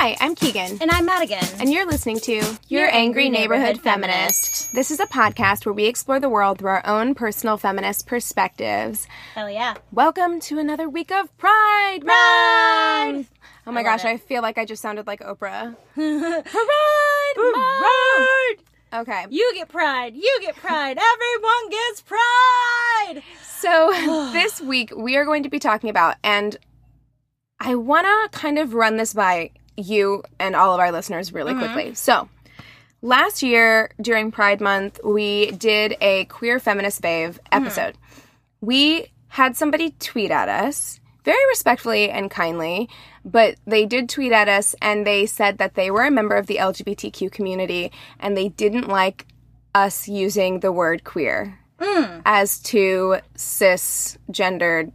Hi, I'm Keegan. And I'm Madigan. And you're listening to Your, Your Angry, Angry Neighborhood, Neighborhood Feminist. Feminist. This is a podcast where we explore the world through our own personal feminist perspectives. Hell yeah. Welcome to another week of Pride Month! Oh my I gosh, it. I feel like I just sounded like Oprah. Pride Month! Okay. You get pride. You get pride. Everyone gets pride. So this week we are going to be talking about, and I want to kind of run this by you and all of our listeners really mm-hmm. quickly. So last year during Pride Month, we did a queer feminist babe mm-hmm. episode. We had somebody tweet at us very respectfully and kindly, but they did tweet at us and they said that they were a member of the LGBTQ community and they didn't like us using the word queer mm. as to cisgendered,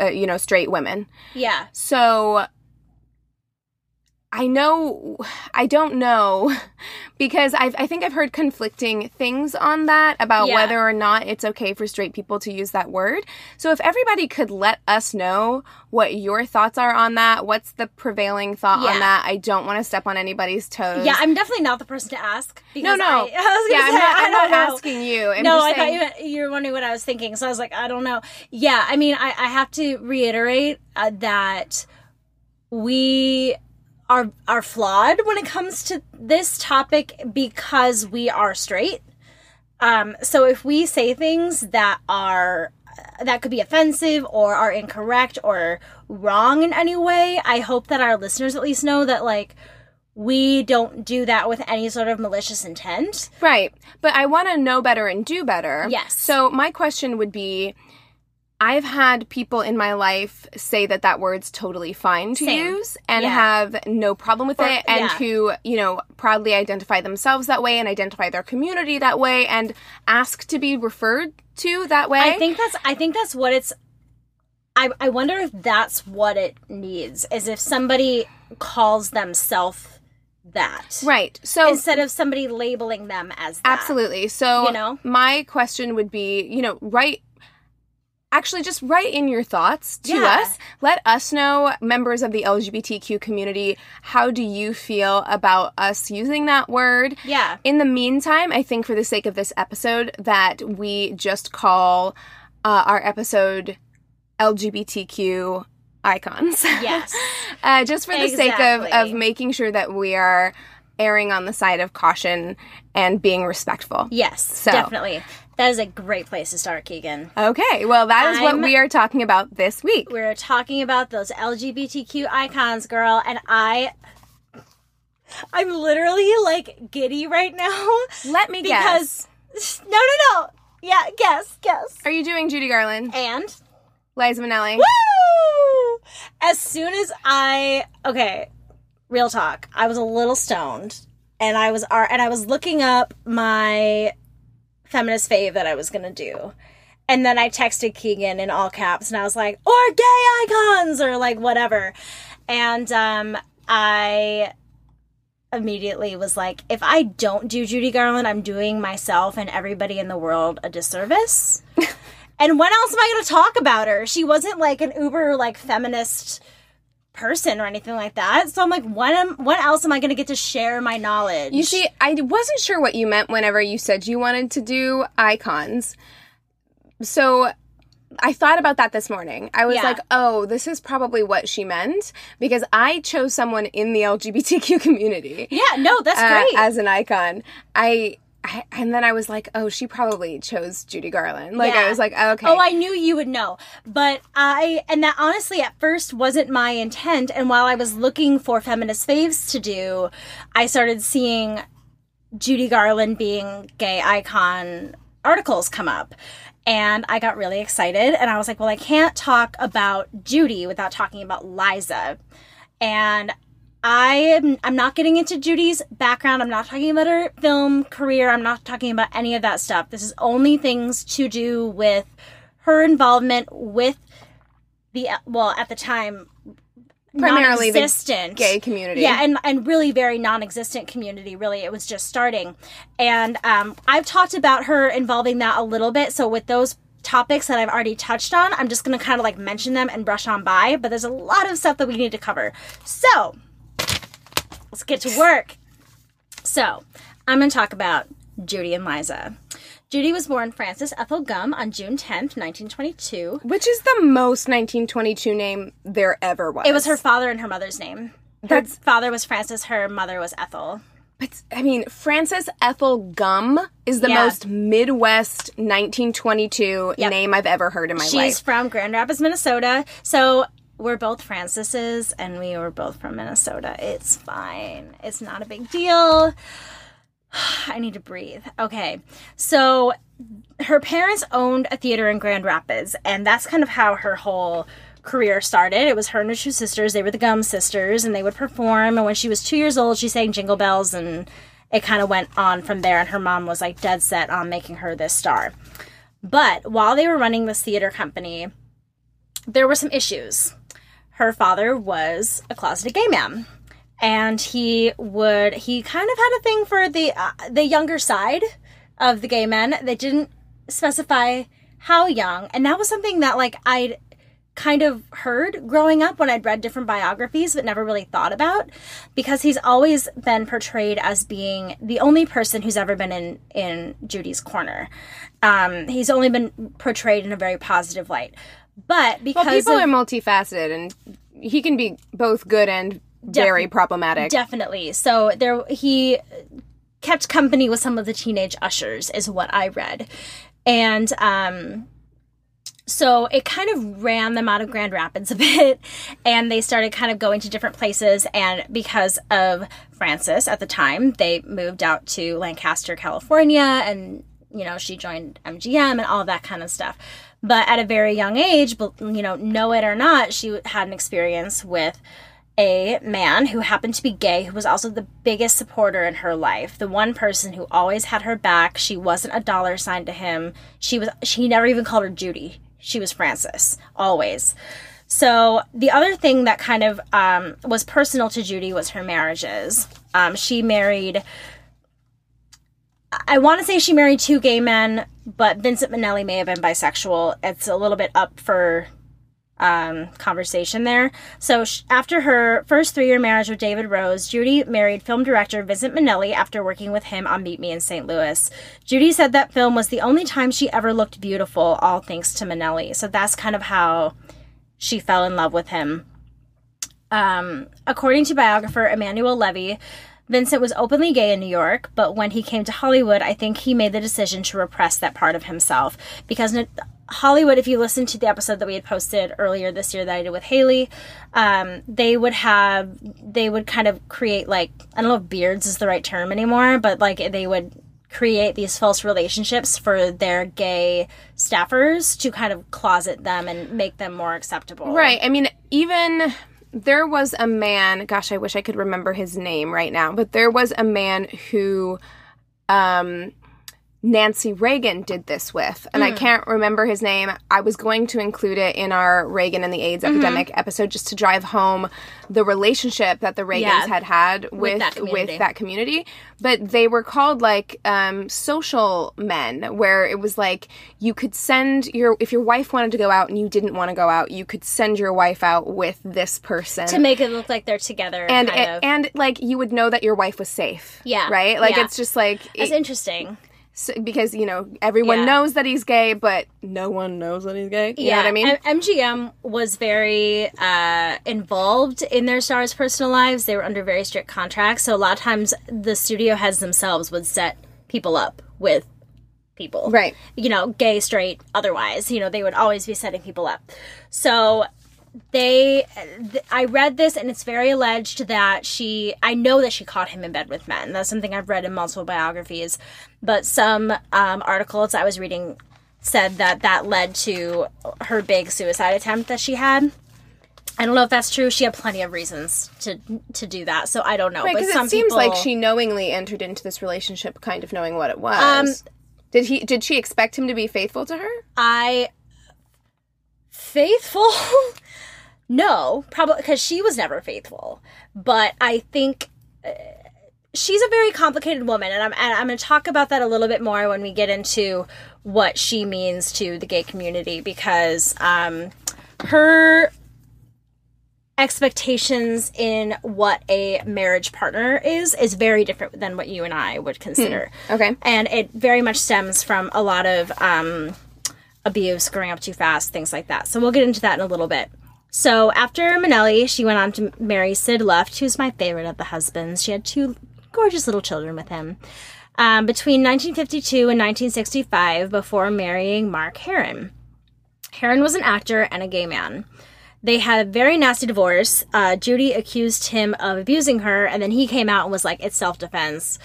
uh, you know, straight women. Yeah. So I know, I don't know, because I've, I think I've heard conflicting things on that about Yeah. whether or not it's okay for straight people to use that word. So if everybody could let us know what your thoughts are on that, what's the prevailing thought Yeah. on that? I don't want to step on anybody's toes. Yeah, I'm definitely not the person to ask. no, because no. I, I yeah, I'm not, I'm not asking you. I'm no, I saying, thought you, you were wondering what I was thinking. So I was like, I don't know. Yeah, I mean, I, I have to reiterate uh, that we are are flawed when it comes to this topic because we are straight. Um, so if we say things that are that could be offensive or are incorrect or wrong in any way, I hope that our listeners at least know that like we don't do that with any sort of malicious intent. Right. But I want to know better and do better. Yes. So my question would be I've had people in my life say that that word's totally fine to Same. use and Yeah. have no problem with Or- it and yeah. who, you know, proudly identify themselves that way and identify their community that way and ask to be referred to that way. I think that's I think that's what it's I I wonder if that's what it needs is if somebody calls themselves that. Right. So Instead of somebody labeling them as that. Absolutely. So, You know? my question would be, you know, write actually just write in your thoughts to Yeah. us. Let us know, members of the LGBTQ community, how do you feel about us using that word? Yeah. In the meantime, I think for the sake of this episode that we just call uh, our episode LGBTQ icons. Yes. uh, just for the sake of, of making sure that we are erring on the side of caution and being respectful. Yes, So- definitely. That is a great place to start, Keegan. Okay, well, that is what I'm- we are talking about this week. We're talking about those LGBTQ icons, girl, and I. I'm literally like giddy right now. Let me because guess. no, no, no. Yeah, guess, guess. Are you doing Judy Garland, And Liza Minnelli? woo! As soon as I okay, real talk. I was a little stoned, and I was and I was looking up my feminist fave that I was gonna do. And then I texted Keegan in all caps and I was like, or gay icons or like whatever. And um I immediately was like, if I don't do Judy Garland, I'm doing myself and everybody in the world a disservice. and when else am I gonna talk about her? She wasn't like an uber like feminist person or anything like that. So I'm like, what am what else am I gonna get to share my knowledge? You see, I wasn't sure what you meant whenever you said you wanted to do icons. So I thought about that this morning. I was Yeah. like, oh, this is probably what she meant because I chose someone in the LGBTQ community Yeah, no, that's uh, great. as an icon. I, I and then I was like, oh, she probably chose Judy Garland. Like I was like, okay. Oh, I knew you would know. But I, and that honestly at first wasn't my intent. And while I was looking for feminist faves to do, I started seeing Judy Garland being gay icon articles come up. And I got really excited. And I was like, well, I can't talk about Judy without talking about Liza. And I am I'm not getting into Judy's background. I'm not talking about her film career. I'm not talking about any of that stuff. This is only things to do with her involvement with the well at the time Primarily the gay community. Yeah, and and really very non-existent community. Really, it was just starting. And um, I've talked about her involving that a little bit. So with those topics that I've already touched on, I'm just going to kind of like mention them and brush on by. But there's a lot of stuff that we need to cover. So let's get to work. So I'm going to talk about Judy and Liza. Judy was born Frances Ethel Gum on June 10th, 1922. Which is the most 1922 name there ever was. It was her father and her mother's name. Her That's- father was Francis, her mother was Ethel. But I mean, Frances Ethel Gum is the Yeah. most Midwest 1922 Yep. name I've ever heard in my She's life. She's from Grand Rapids, Minnesota. So we're both Francises and we were both from Minnesota. It's fine. It's not a big deal. I need to breathe. Okay. So her parents owned a theater in Grand Rapids, and that's kind of how her whole career started. It was her and her two sisters. They were the Gum sisters, and they would perform. And when she was two years old, she sang Jingle Bells, and it kind of went on from there. And her mom was like dead set on making her this star. But while they were running this theater company, there were some issues. Her father was a closeted gay man, and he would he kind of had a thing for the uh, the younger side of the gay men. They didn't specify how young, and that was something that like I'd kind of heard growing up when I'd read different biographies, but never really thought about because he's always been portrayed as being the only person who's ever been in in Judy's corner. Um, he's only been portrayed in a very positive light, but because well, people of- are multifaceted, and he can be both good and very problematic. Definitely. So there he kept company with some of the teenage ushers is what I read. And um so it kind of ran them out of Grand Rapids a bit and they started kind of going to different places and because of Frances at the time, they moved out to Lancaster, California and you know, she joined MGM and all that kind of stuff. But at a very young age, you know, know it or not, she had an experience with a man who happened to be gay who was also the biggest supporter in her life. The one person who always had her back she wasn't a dollar sign to him. She was she never even called her judy. She was frances always. So the other thing that kind of um, was personal to judy was her marriages. Um, she married I want to say she married two gay men, but Vincent Minnelli may have been bisexual. It's a little bit up for um, conversation there. So sh- after her first three-year marriage with David Rose, Judy married film director Vincent Minnelli after working with him on Meet Me in St. Louis. Judy said that film was the only time she ever looked beautiful, all thanks to Minnelli. So that's kind of how she fell in love with him. Um, according to biographer Emanuel Levy, Vincent was openly gay in New York, but when he came to Hollywood, I think he made the decision to repress that part of himself because Hollywood, if you listen to the episode that we had posted earlier this year that I did with Haley, um, they would have, they would kind of create like, I don't know if beards is the right term anymore, but like they would create these false relationships for their gay staffers to kind of closet them and make them more acceptable. Right. I mean, even there was a man, gosh, I wish I could remember his name right now, but there was a man who um Nancy Reagan did this with, and mm. I can't remember his name. I was going to include it in our Reagan and the AIDS mm-hmm. epidemic episode just to drive home the relationship that the Reagans yeah. had had with with that, with that, community. But they were called like um, social men, where it was like you could send your if your wife wanted to go out and you didn't want to go out, you could send your wife out with this person to make it look like they're together, and and, and like you would know that your wife was safe. Yeah, right. Like yeah. it's just like that's it, interesting so, because you know everyone yeah. knows that he's gay, but no one knows that he's gay. You yeah, know what I mean. M- MGM was very uh, involved in their stars' personal lives. They were under very strict contracts, so a lot of times the studio heads themselves would set people up with people, right? You know, gay, straight, otherwise. You know, they would always be setting people up. So they th- i read this and it's very alleged that she i know that she caught him in bed with men that's something i've read in multiple biographies but some um, articles i was reading said that that led to her big suicide attempt that she had I don't know if that's true. She had plenty of reasons to to do that, so I don't know. Right, but some it seems people, like she knowingly entered into this relationship, kind of knowing what it was. Um, did he? Did she expect him to be faithful to her? I faithful. No, probably because she was never faithful. But I think uh, she's a very complicated woman, and I'm and I'm going to talk about that a little bit more when we get into what she means to the gay community because um, her expectations in what a marriage partner is is very different than what you and I would consider. Hmm. Okay, and it very much stems from a lot of um, abuse, growing up too fast, things like that. So we'll get into that in a little bit. So after Minnelli, she went on to marry Sid Luft, who's my favorite of the husbands. She had two gorgeous little children with him. Um, between 1952 and 1965, before marrying Mark Herron. Herron was an actor and a gay man. They had a very nasty divorce. Uh, Judy accused him of abusing her, and then he came out and was like, "It's self-defense."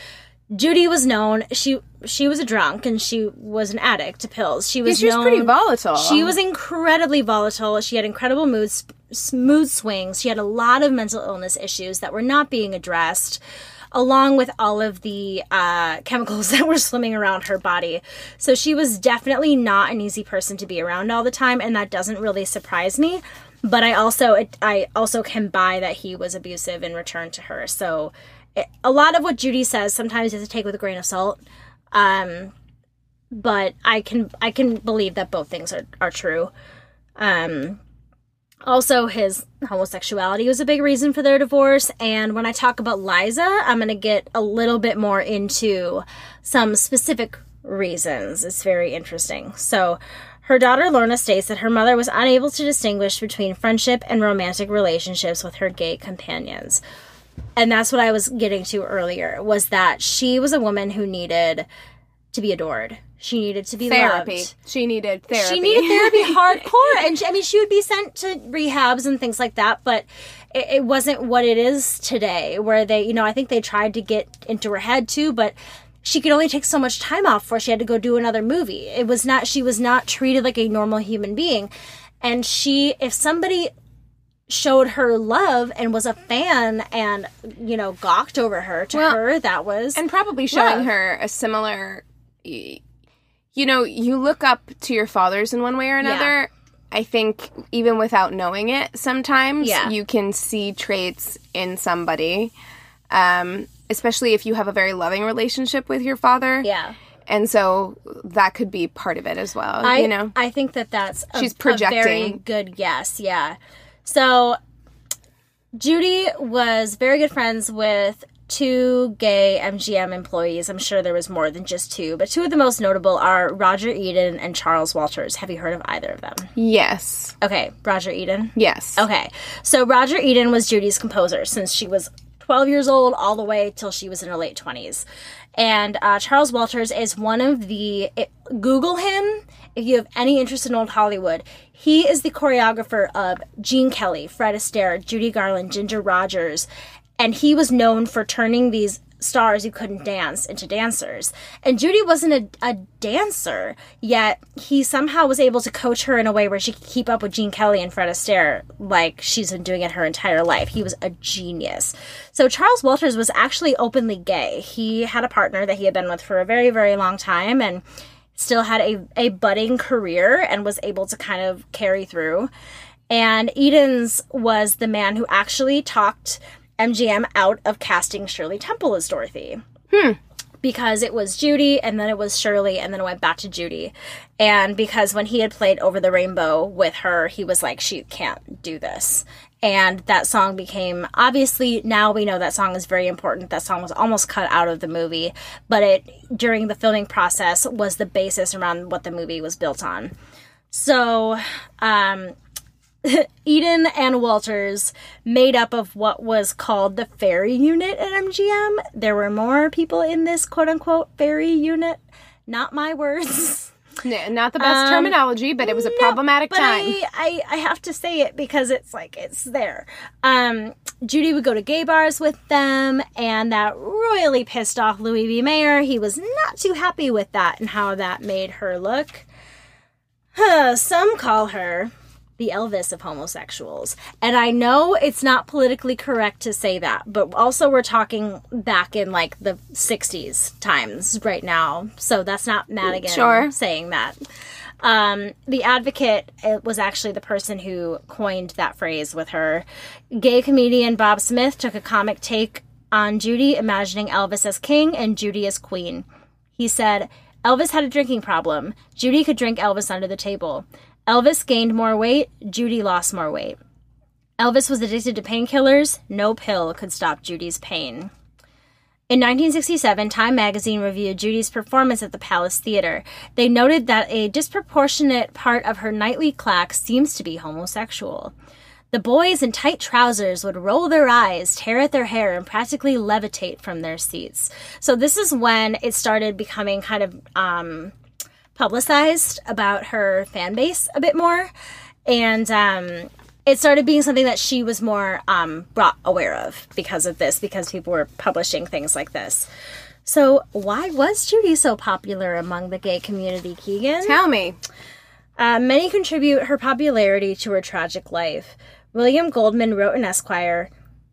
Judy was known she she was a drunk and she was an addict to pills. She was yeah, she was pretty volatile. She was incredibly volatile. She had incredible mood mood swings. She had a lot of mental illness issues that were not being addressed along with all of the uh, chemicals that were swimming around her body. So she was definitely not an easy person to be around all the time, and that doesn't really surprise me. But I also it, I also can buy that he was abusive in return to her. So a lot of what Judy says sometimes have to take with a grain of salt. Um, but I can I can believe that both things are, are true. Um, also, his homosexuality was a big reason for their divorce. And when I talk about Liza, I'm going to get a little bit more into some specific reasons. It's very interesting. So, her daughter Lorna states that her mother was unable to distinguish between friendship and romantic relationships with her gay companions and that's what I was getting to earlier was that she was a woman who needed to be adored. She needed to be therapy. Loved. She needed therapy. She needed therapy hardcore, and she, I mean, she would be sent to rehabs and things like that. But it, it wasn't what it is today, where they, you know, I think they tried to get into her head too, but she could only take so much time off before she had to go do another movie. It was not. She was not treated like a normal human being, and she, if somebody showed her love and was a fan and you know gawked over her. To well, her that was and probably showing love. her a similar you know you look up to your fathers in one way or another. Yeah. i think even without knowing it sometimes yeah. you can see traits in somebody um, especially if you have a very loving relationship with your father. Yeah. And so that could be part of it as well I, you know? I think that that's a, she's projecting a very good yes yeah so Judy was very good friends with two gay MGM employees. I'm sure there was more than just two, but two of the most notable are Roger Eden and Charles Walters. Have you heard of either of them? Yes. Okay, Roger Eden? Yes. Okay. So Roger Eden was Judy's composer since she was 12 years old all the way till she was in her late 20s. And uh, Charles Walters is one of the. It, Google him if you have any interest in old Hollywood. He is the choreographer of Gene Kelly, Fred Astaire, Judy Garland, Ginger Rogers, and he was known for turning these stars who couldn't dance into dancers. And Judy wasn't a, a dancer, yet he somehow was able to coach her in a way where she could keep up with Gene Kelly and Fred Astaire like she's been doing it her entire life. He was a genius. So Charles Walters was actually openly gay. He had a partner that he had been with for a very, very long time and still had a, a budding career and was able to kind of carry through. And Edens was the man who actually talked MGM out of casting Shirley Temple as Dorothy. Hmm. Because it was Judy, and then it was Shirley, and then it went back to Judy. And because when he had played Over the Rainbow with her, he was like, she can't do this. And that song became obviously now we know that song is very important. That song was almost cut out of the movie, but it during the filming process was the basis around what the movie was built on. So, um, Eden and Walters made up of what was called the fairy unit at MGM. There were more people in this quote unquote fairy unit. Not my words. Not the best um, terminology, but it was a problematic but time. I, I, I have to say it because it's like it's there. Um, Judy would go to gay bars with them, and that royally pissed off Louis B. Mayer. He was not too happy with that and how that made her look. Huh, some call her the Elvis of homosexuals. And I know it's not politically correct to say that, but also we're talking back in like the 60s times right now. So that's not Madigan sure. saying that. Um, the advocate was actually the person who coined that phrase with her. Gay comedian Bob Smith took a comic take on Judy, imagining Elvis as king and Judy as queen. He said, Elvis had a drinking problem. Judy could drink Elvis under the table. Elvis gained more weight, Judy lost more weight. Elvis was addicted to painkillers, no pill could stop Judy's pain. In 1967, Time magazine reviewed Judy's performance at the Palace Theater. They noted that a disproportionate part of her nightly claque seems to be homosexual. The boys in tight trousers would roll their eyes, tear at their hair, and practically levitate from their seats. So, this is when it started becoming kind of um, publicized about her fan base a bit more. And um, it started being something that she was more um, brought aware of because of this, because people were publishing things like this. So, why was Judy so popular among the gay community, Keegan? Tell me. Uh, many contribute her popularity to her tragic life. William Goldman wrote in Esquire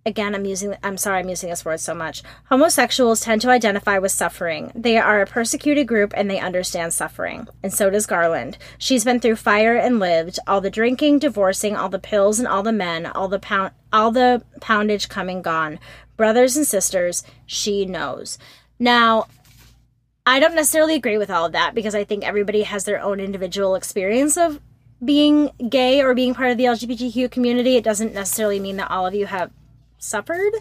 again i'm using i'm sorry i'm using this word so much. Homosexuals tend to identify with suffering. They are a persecuted group and they understand suffering. And so does garland. She's been through fire and lived all the drinking divorcing all the pills and all the men all the pound all the poundage coming gone. Brothers and sisters she knows. Now i don't necessarily agree with all of that because i think everybody has their own individual experience of being gay or being part of the lgbtq community. It doesn't necessarily mean that all of you have suffered.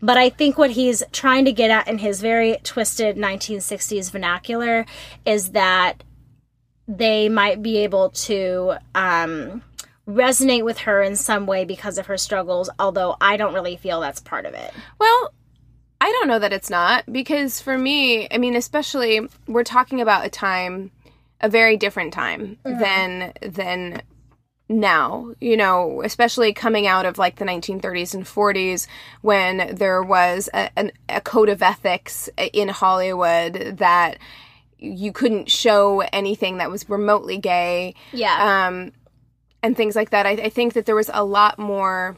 But I think what he's trying to get at in his very twisted 1960s vernacular is that they might be able to um, resonate with her in some way because of her struggles, although I don't really feel that's part of it. Well, I don't know that it's not because for me, I mean, especially we're talking about a time, a very different time mm-hmm. than than now, you know, especially coming out of like the 1930s and 40s when there was a, an, a code of ethics in Hollywood that you couldn't show anything that was remotely gay. Yeah. Um, and things like that. I, I think that there was a lot more.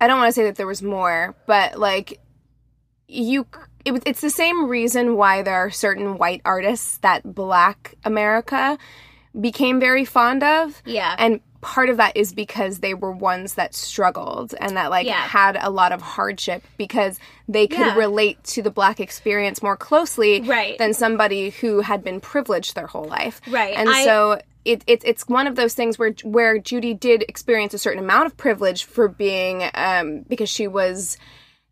I don't want to say that there was more, but like you it, it's the same reason why there are certain white artists that black America became very fond of. Yeah. And part of that is because they were ones that struggled and that like yeah. had a lot of hardship because they could yeah. relate to the black experience more closely right. than somebody who had been privileged their whole life. Right. And I, so it, it, it's one of those things where where Judy did experience a certain amount of privilege for being um, because she was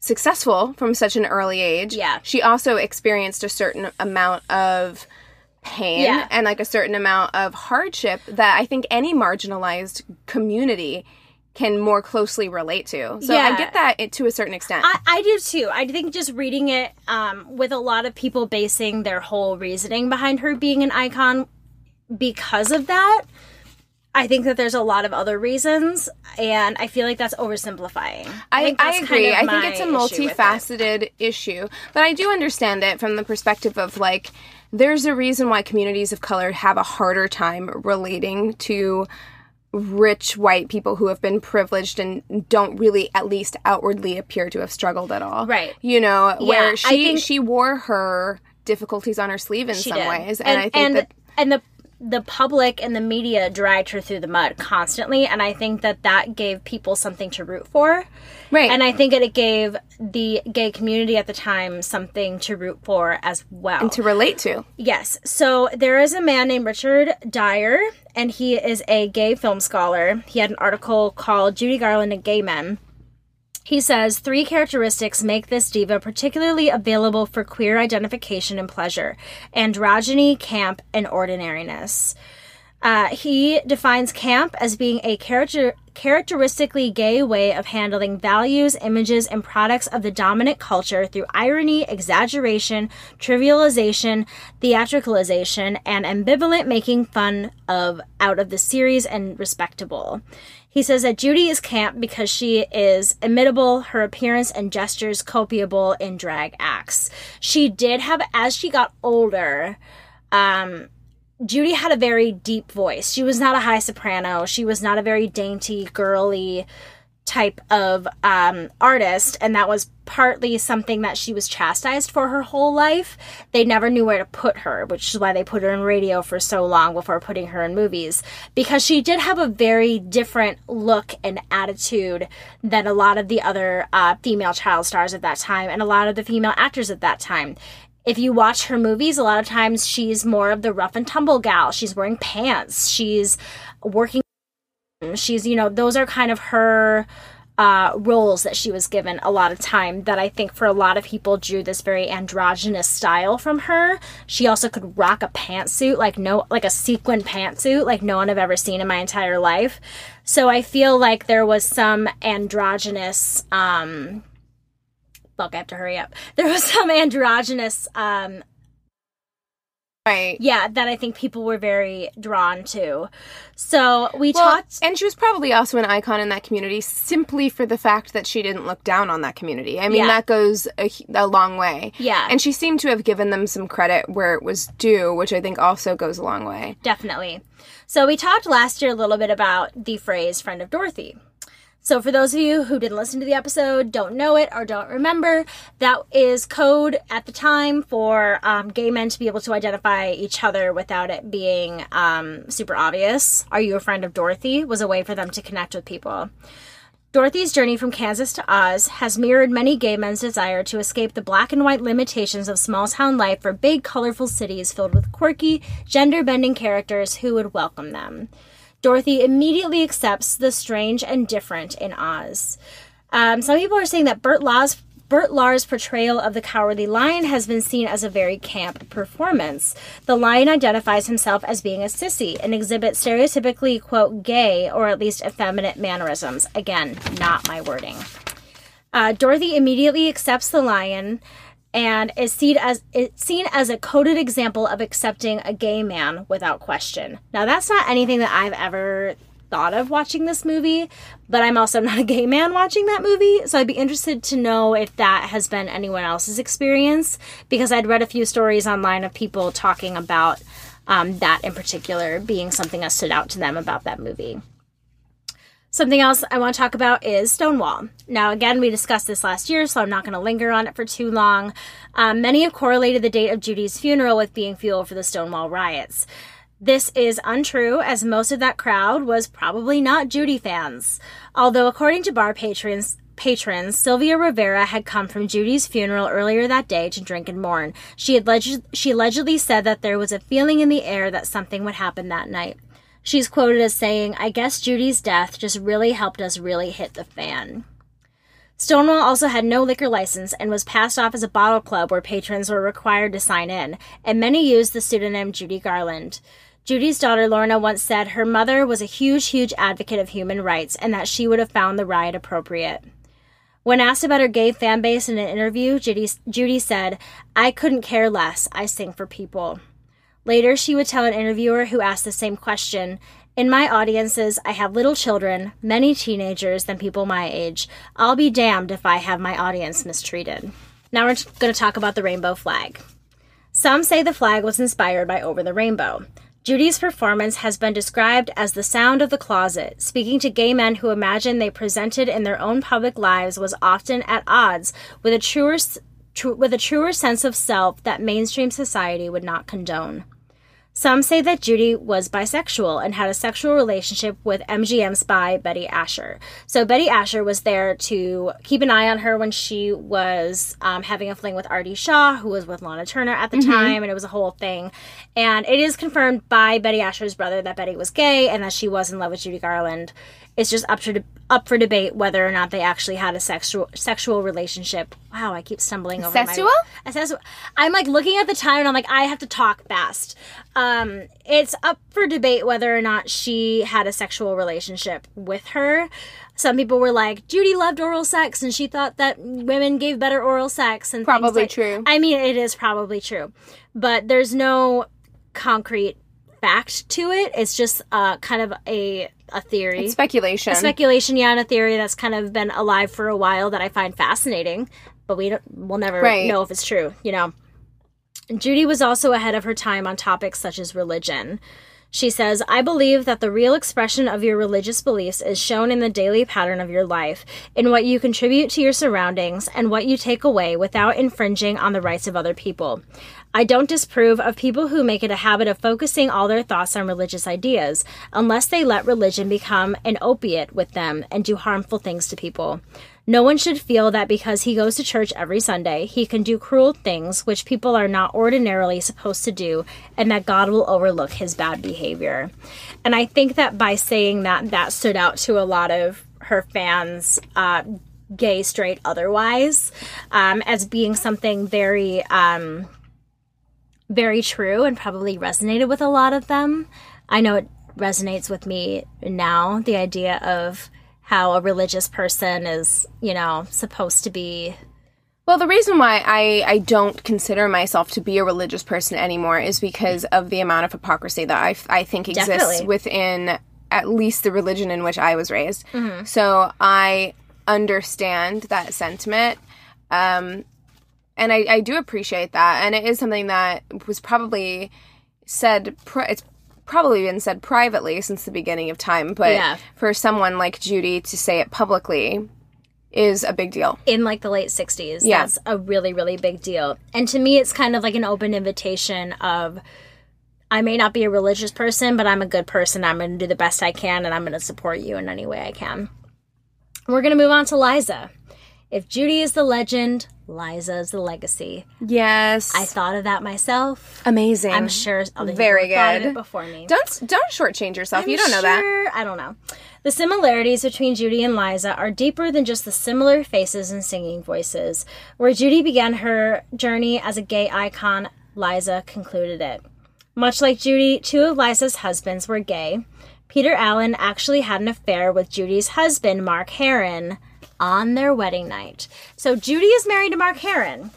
successful from such an early age. Yeah. She also experienced a certain amount of pain yeah. and like a certain amount of hardship that I think any marginalized community can more closely relate to. So Yeah. I get that it- to a certain extent. I, I do too. I think just reading it um, with a lot of people basing their whole reasoning behind her being an icon because of that. I think that there's a lot of other reasons, and I feel like that's oversimplifying. I, think I agree. kind of I think it's a issue it. multifaceted issue, but I do understand it from the perspective of like, there's a reason why communities of color have a harder time relating to rich white people who have been privileged and don't really at least outwardly appear to have struggled at all. Right. You know, Yeah, where she she wore her difficulties on her sleeve in some did. ways. And, I think and, that and the the public and the media dragged her through the mud constantly, and I think that that gave people something to root for. Right. And I think that it gave the gay community at the time something to root for as well. and to relate to. Yes. So there is a man named Richard Dyer, and he is a gay film scholar. He had an article called Judy Garland and Gay Men. He says three characteristics make this diva particularly available for queer identification and pleasure androgyny, camp, and ordinariness. Uh, he defines camp as being a character characteristically gay way of handling values, images, and products of the dominant culture through irony, exaggeration, trivialization, theatricalization, and ambivalent making fun of out of the series and respectable. He says that Judy is camp because she is imitable, her appearance and gestures copiable in drag acts. She did have, as she got older, um, Judy had a very deep voice. She was not a high soprano. She was not a very dainty, girly type of um, artist, and that was partly something that she was chastised for her whole life. They never knew where to put her, which is why they put her in radio for so long before putting her in movies, because she did have a very different look and attitude than a lot of the other uh, female child stars at that time and a lot of the female actors at that time if you watch her movies, a lot of times she's more of the rough and tumble gal. She's wearing pants. She's working. She's, you know, those are kind of her uh, roles that she was given a lot of time that I think for a lot of people drew this very androgynous style from her. She also could rock a pantsuit like no like a sequin pantsuit like no one I've ever seen in my entire life. So I feel like there was some androgynous um fuck, I have to hurry up. There was some androgynous, um, Right. yeah, that I think people were very drawn to. So we Well, talked. and she was probably also an icon in that community simply for the fact that she didn't look down on that community. I mean, Yeah. that goes a, a long way. Yeah. And she seemed to have given them some credit where it was due, which I think also goes a long way. Definitely. So we talked last year a little bit about the phrase friend of Dorothy. So for those of you who didn't listen to the episode, don't know it, or don't remember, that is code at the time for um, gay men to be able to identify each other without it being um, super obvious. Are you a friend of Dorothy? Was a way for them to connect with people. Dorothy's journey from Kansas to Oz has mirrored many gay men's desire to escape the black and white limitations of small town life for big, colorful cities filled with quirky, gender bending characters who would welcome them. Dorothy immediately accepts the strange and different in Oz. Um, some people are saying that Bert Law's Bert Lahr's portrayal of the Cowardly Lion has been seen as a very camp performance. The lion identifies himself as being a sissy and exhibits stereotypically, quote, gay or at least effeminate mannerisms. Again, not my wording. Uh, Dorothy immediately accepts the lion and is seen as it's seen as a coded example of accepting a gay man without question. Now that's not anything that I've ever thought of watching this movie, but I'm also not a gay man watching that movie, so I'd be interested to know if that has been anyone else's experience because I'd read a few stories online of people talking about um, that in particular being something that stood out to them about that movie. Something else I want to talk about is Stonewall. Now, again, we discussed this last year, so I'm not going to linger on it for too long. Um, many have correlated the date of Judy's funeral with being fuel for the Stonewall riots. This is untrue, as most of that crowd was probably not Judy fans. Although, according to bar patrons, patrons, Sylvia Rivera had come from Judy's funeral earlier that day to drink and mourn. She alleged, she allegedly said that there was a feeling in the air that something would happen that night. She's quoted as saying, I guess Judy's death just really helped us really hit the fan. Stonewall also had no liquor license and was passed off as a bottle club where patrons were required to sign in, and many used the pseudonym Judy Garland. Judy's daughter Lorna once said her mother was a huge, huge advocate of human rights and that she would have found the riot appropriate. When asked about her gay fan base in an interview, Judy, Judy said, I couldn't care less. I sing for people. Later, she would tell an interviewer who asked the same question In my audiences, I have little children, many teenagers than people my age. I'll be damned if I have my audience mistreated. Now we're going to talk about the rainbow flag. Some say the flag was inspired by Over the Rainbow. Judy's performance has been described as the sound of the closet, speaking to gay men who imagine they presented in their own public lives was often at odds with a truer, tr- with a truer sense of self that mainstream society would not condone. Some say that Judy was bisexual and had a sexual relationship with MGM spy Betty Asher. So Betty Asher was there to keep an eye on her when she was um, having a fling with Artie Shaw, who was with Lana Turner at the time, and it was a whole thing. And it is confirmed by Betty Asher's brother that Betty was gay and that she was in love with Judy Garland. It's just up to up for debate whether or not they actually had a sexual sexual relationship. Wow, I keep stumbling over Sexual? my Sexual. I'm like looking at the time and I'm like I have to talk fast. Um, it's up for debate whether or not she had a sexual relationship with her. Some people were like Judy loved oral sex and she thought that women gave better oral sex and Probably like- true. I mean, it is probably true, but there's no concrete fact to it. It's just uh, kind of a a theory It's speculation. speculation, yeah, and a theory that's kind of been alive for a while that I find fascinating, but we don't, we'll never Right. know if it's true, you know. Judy was also ahead of her time on topics such as religion. She says, I believe that the real expression of your religious beliefs is shown in the daily pattern of your life, in what you contribute to your surroundings, and what you take away without infringing on the rights of other people. I don't disapprove of people who make it a habit of focusing all their thoughts on religious ideas, unless they let religion become an opiate with them and do harmful things to people. No one should feel that because he goes to church every Sunday, he can do cruel things which people are not ordinarily supposed to do, and that God will overlook his bad behavior. And I think that by saying that, that stood out to a lot of her fans, uh, gay, straight, otherwise, um, as being something very, um, very true and probably resonated with a lot of them. I know it resonates with me now, the idea of how a religious person is, you know, supposed to be. Well, the reason why I, I don't consider myself to be a religious person anymore is because of the amount of hypocrisy that I, I think exists Definitely. within at least the religion in which I was raised. Mm-hmm. So I understand that sentiment. Um, and I, I do appreciate that. And it is something that was probably said, pri- it's probably been said privately since the beginning of time. But Yeah. for someone like Judy to say it publicly is a big deal. in like the late 60s. Yeah. That's a really, really big deal. And to me, it's kind of like an open invitation of I may not be a religious person, but I'm a good person. I'm going to do the best I can and I'm going to support you in any way I can. We're going to move on to Liza. If Judy is the legend, Liza is the legacy. Yes. I thought of that myself. Amazing. I'm sure Very have thought of good. it before me. Don't don't shortchange yourself. I'm you don't know that. I don't know. The similarities between Judy and Liza are deeper than just the similar faces and singing voices. Where Judy began her journey as a gay icon, Liza concluded it. Much like Judy, two of Liza's husbands were gay. Peter Allen actually had an affair with Judy's husband, Mark Herron, on their wedding night. So Judy is married to Mark Herron.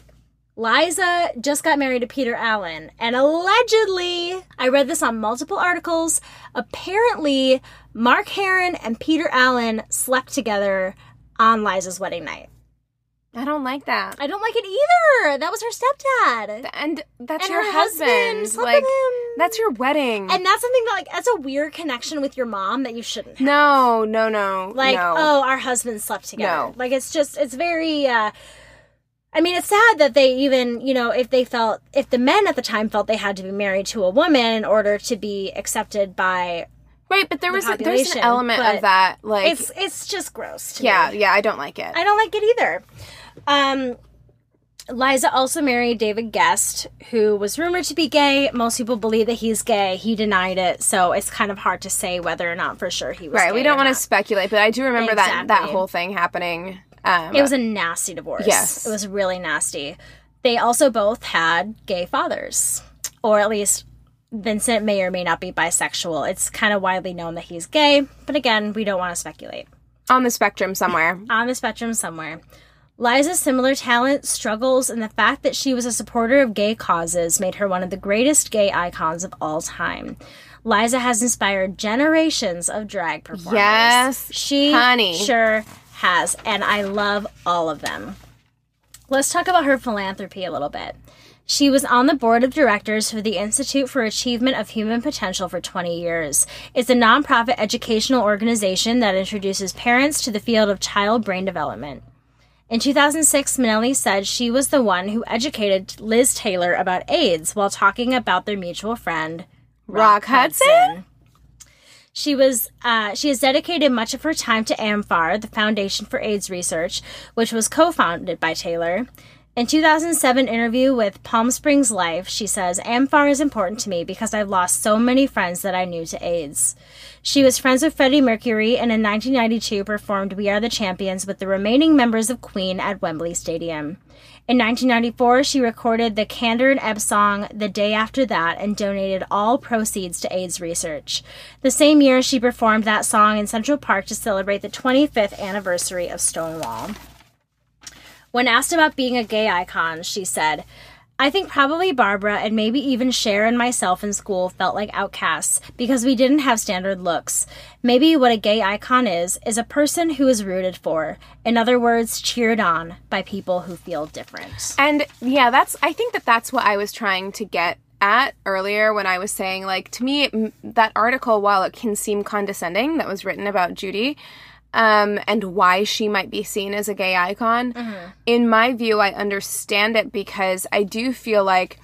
Liza just got married to Peter Allen, and allegedly, I read this on multiple articles. Apparently, Mark Herron and Peter Allen slept together on Liza's wedding night. I don't like that. I don't like it either. That was her stepdad. And that's And your her husband. husband like that's your wedding. And that's something that, like, that's a weird connection with your mom that you shouldn't have. no, no, no. like no. oh our husbands slept together No. like it's just it's very uh i mean it's sad that they even you know if they felt if the men at the time felt they had to be married to a woman in order to be accepted by Right, but there was a, there's an element of that like it's it's just gross to yeah, me. yeah, I don't like it. i don't like it either um Liza also married David Gest, who was rumored to be gay. Most people believe that he's gay. He denied it, so it's kind of hard to say whether or not for sure he was. right, we don't want to speculate, but I do remember that that whole thing happening. Um, It was a nasty divorce. Yes. It was really nasty. They also both had gay fathers, or at least Vincent may or may not be bisexual. It's kind of widely known that he's gay, but again, we don't want to speculate. On the spectrum somewhere. On the spectrum somewhere. Liza's similar talent, struggles, and the fact that she was a supporter of gay causes made her one of the greatest gay icons of all time. Liza has inspired generations of drag performers. Yes, she honey. sure has, and I love all of them. Let's talk about her philanthropy a little bit. She was on the board of directors for the Institute for Achievement of Human Potential for 20 years. It's a nonprofit educational organization that introduces parents to the field of child brain development. In 2006, Minnelli said she was the one who educated Liz Taylor about AIDS while talking about their mutual friend, Rock Hudson? She was uh, she has dedicated much of her time to AMFAR, the Foundation for AIDS Research, which was co-founded by Taylor. In 2007 interview with Palm Springs Life, she says, AMFAR is important to me because I've lost so many friends that I knew to AIDS. She was friends with Freddie Mercury and in 1992 performed We Are the Champions with the remaining members of Queen at Wembley Stadium. In 1994, she recorded the Kander and Ebb song The Day After That and donated all proceeds to AIDS research. The same year, she performed that song in Central Park to celebrate the 25th anniversary of Stonewall. When asked about being a gay icon, she said, I think probably Barbra and maybe even Cher and myself in school felt like outcasts because we didn't have standard looks. Maybe what a gay icon is, is a person who is rooted for. In other words, cheered on by people who feel different. And yeah, that's, I think that that's what I was trying to get at earlier when I was saying, like, to me, that article, while it can seem condescending, that was written about Judy, um, and why she might be seen as a gay icon. In my view, I understand it because I do feel like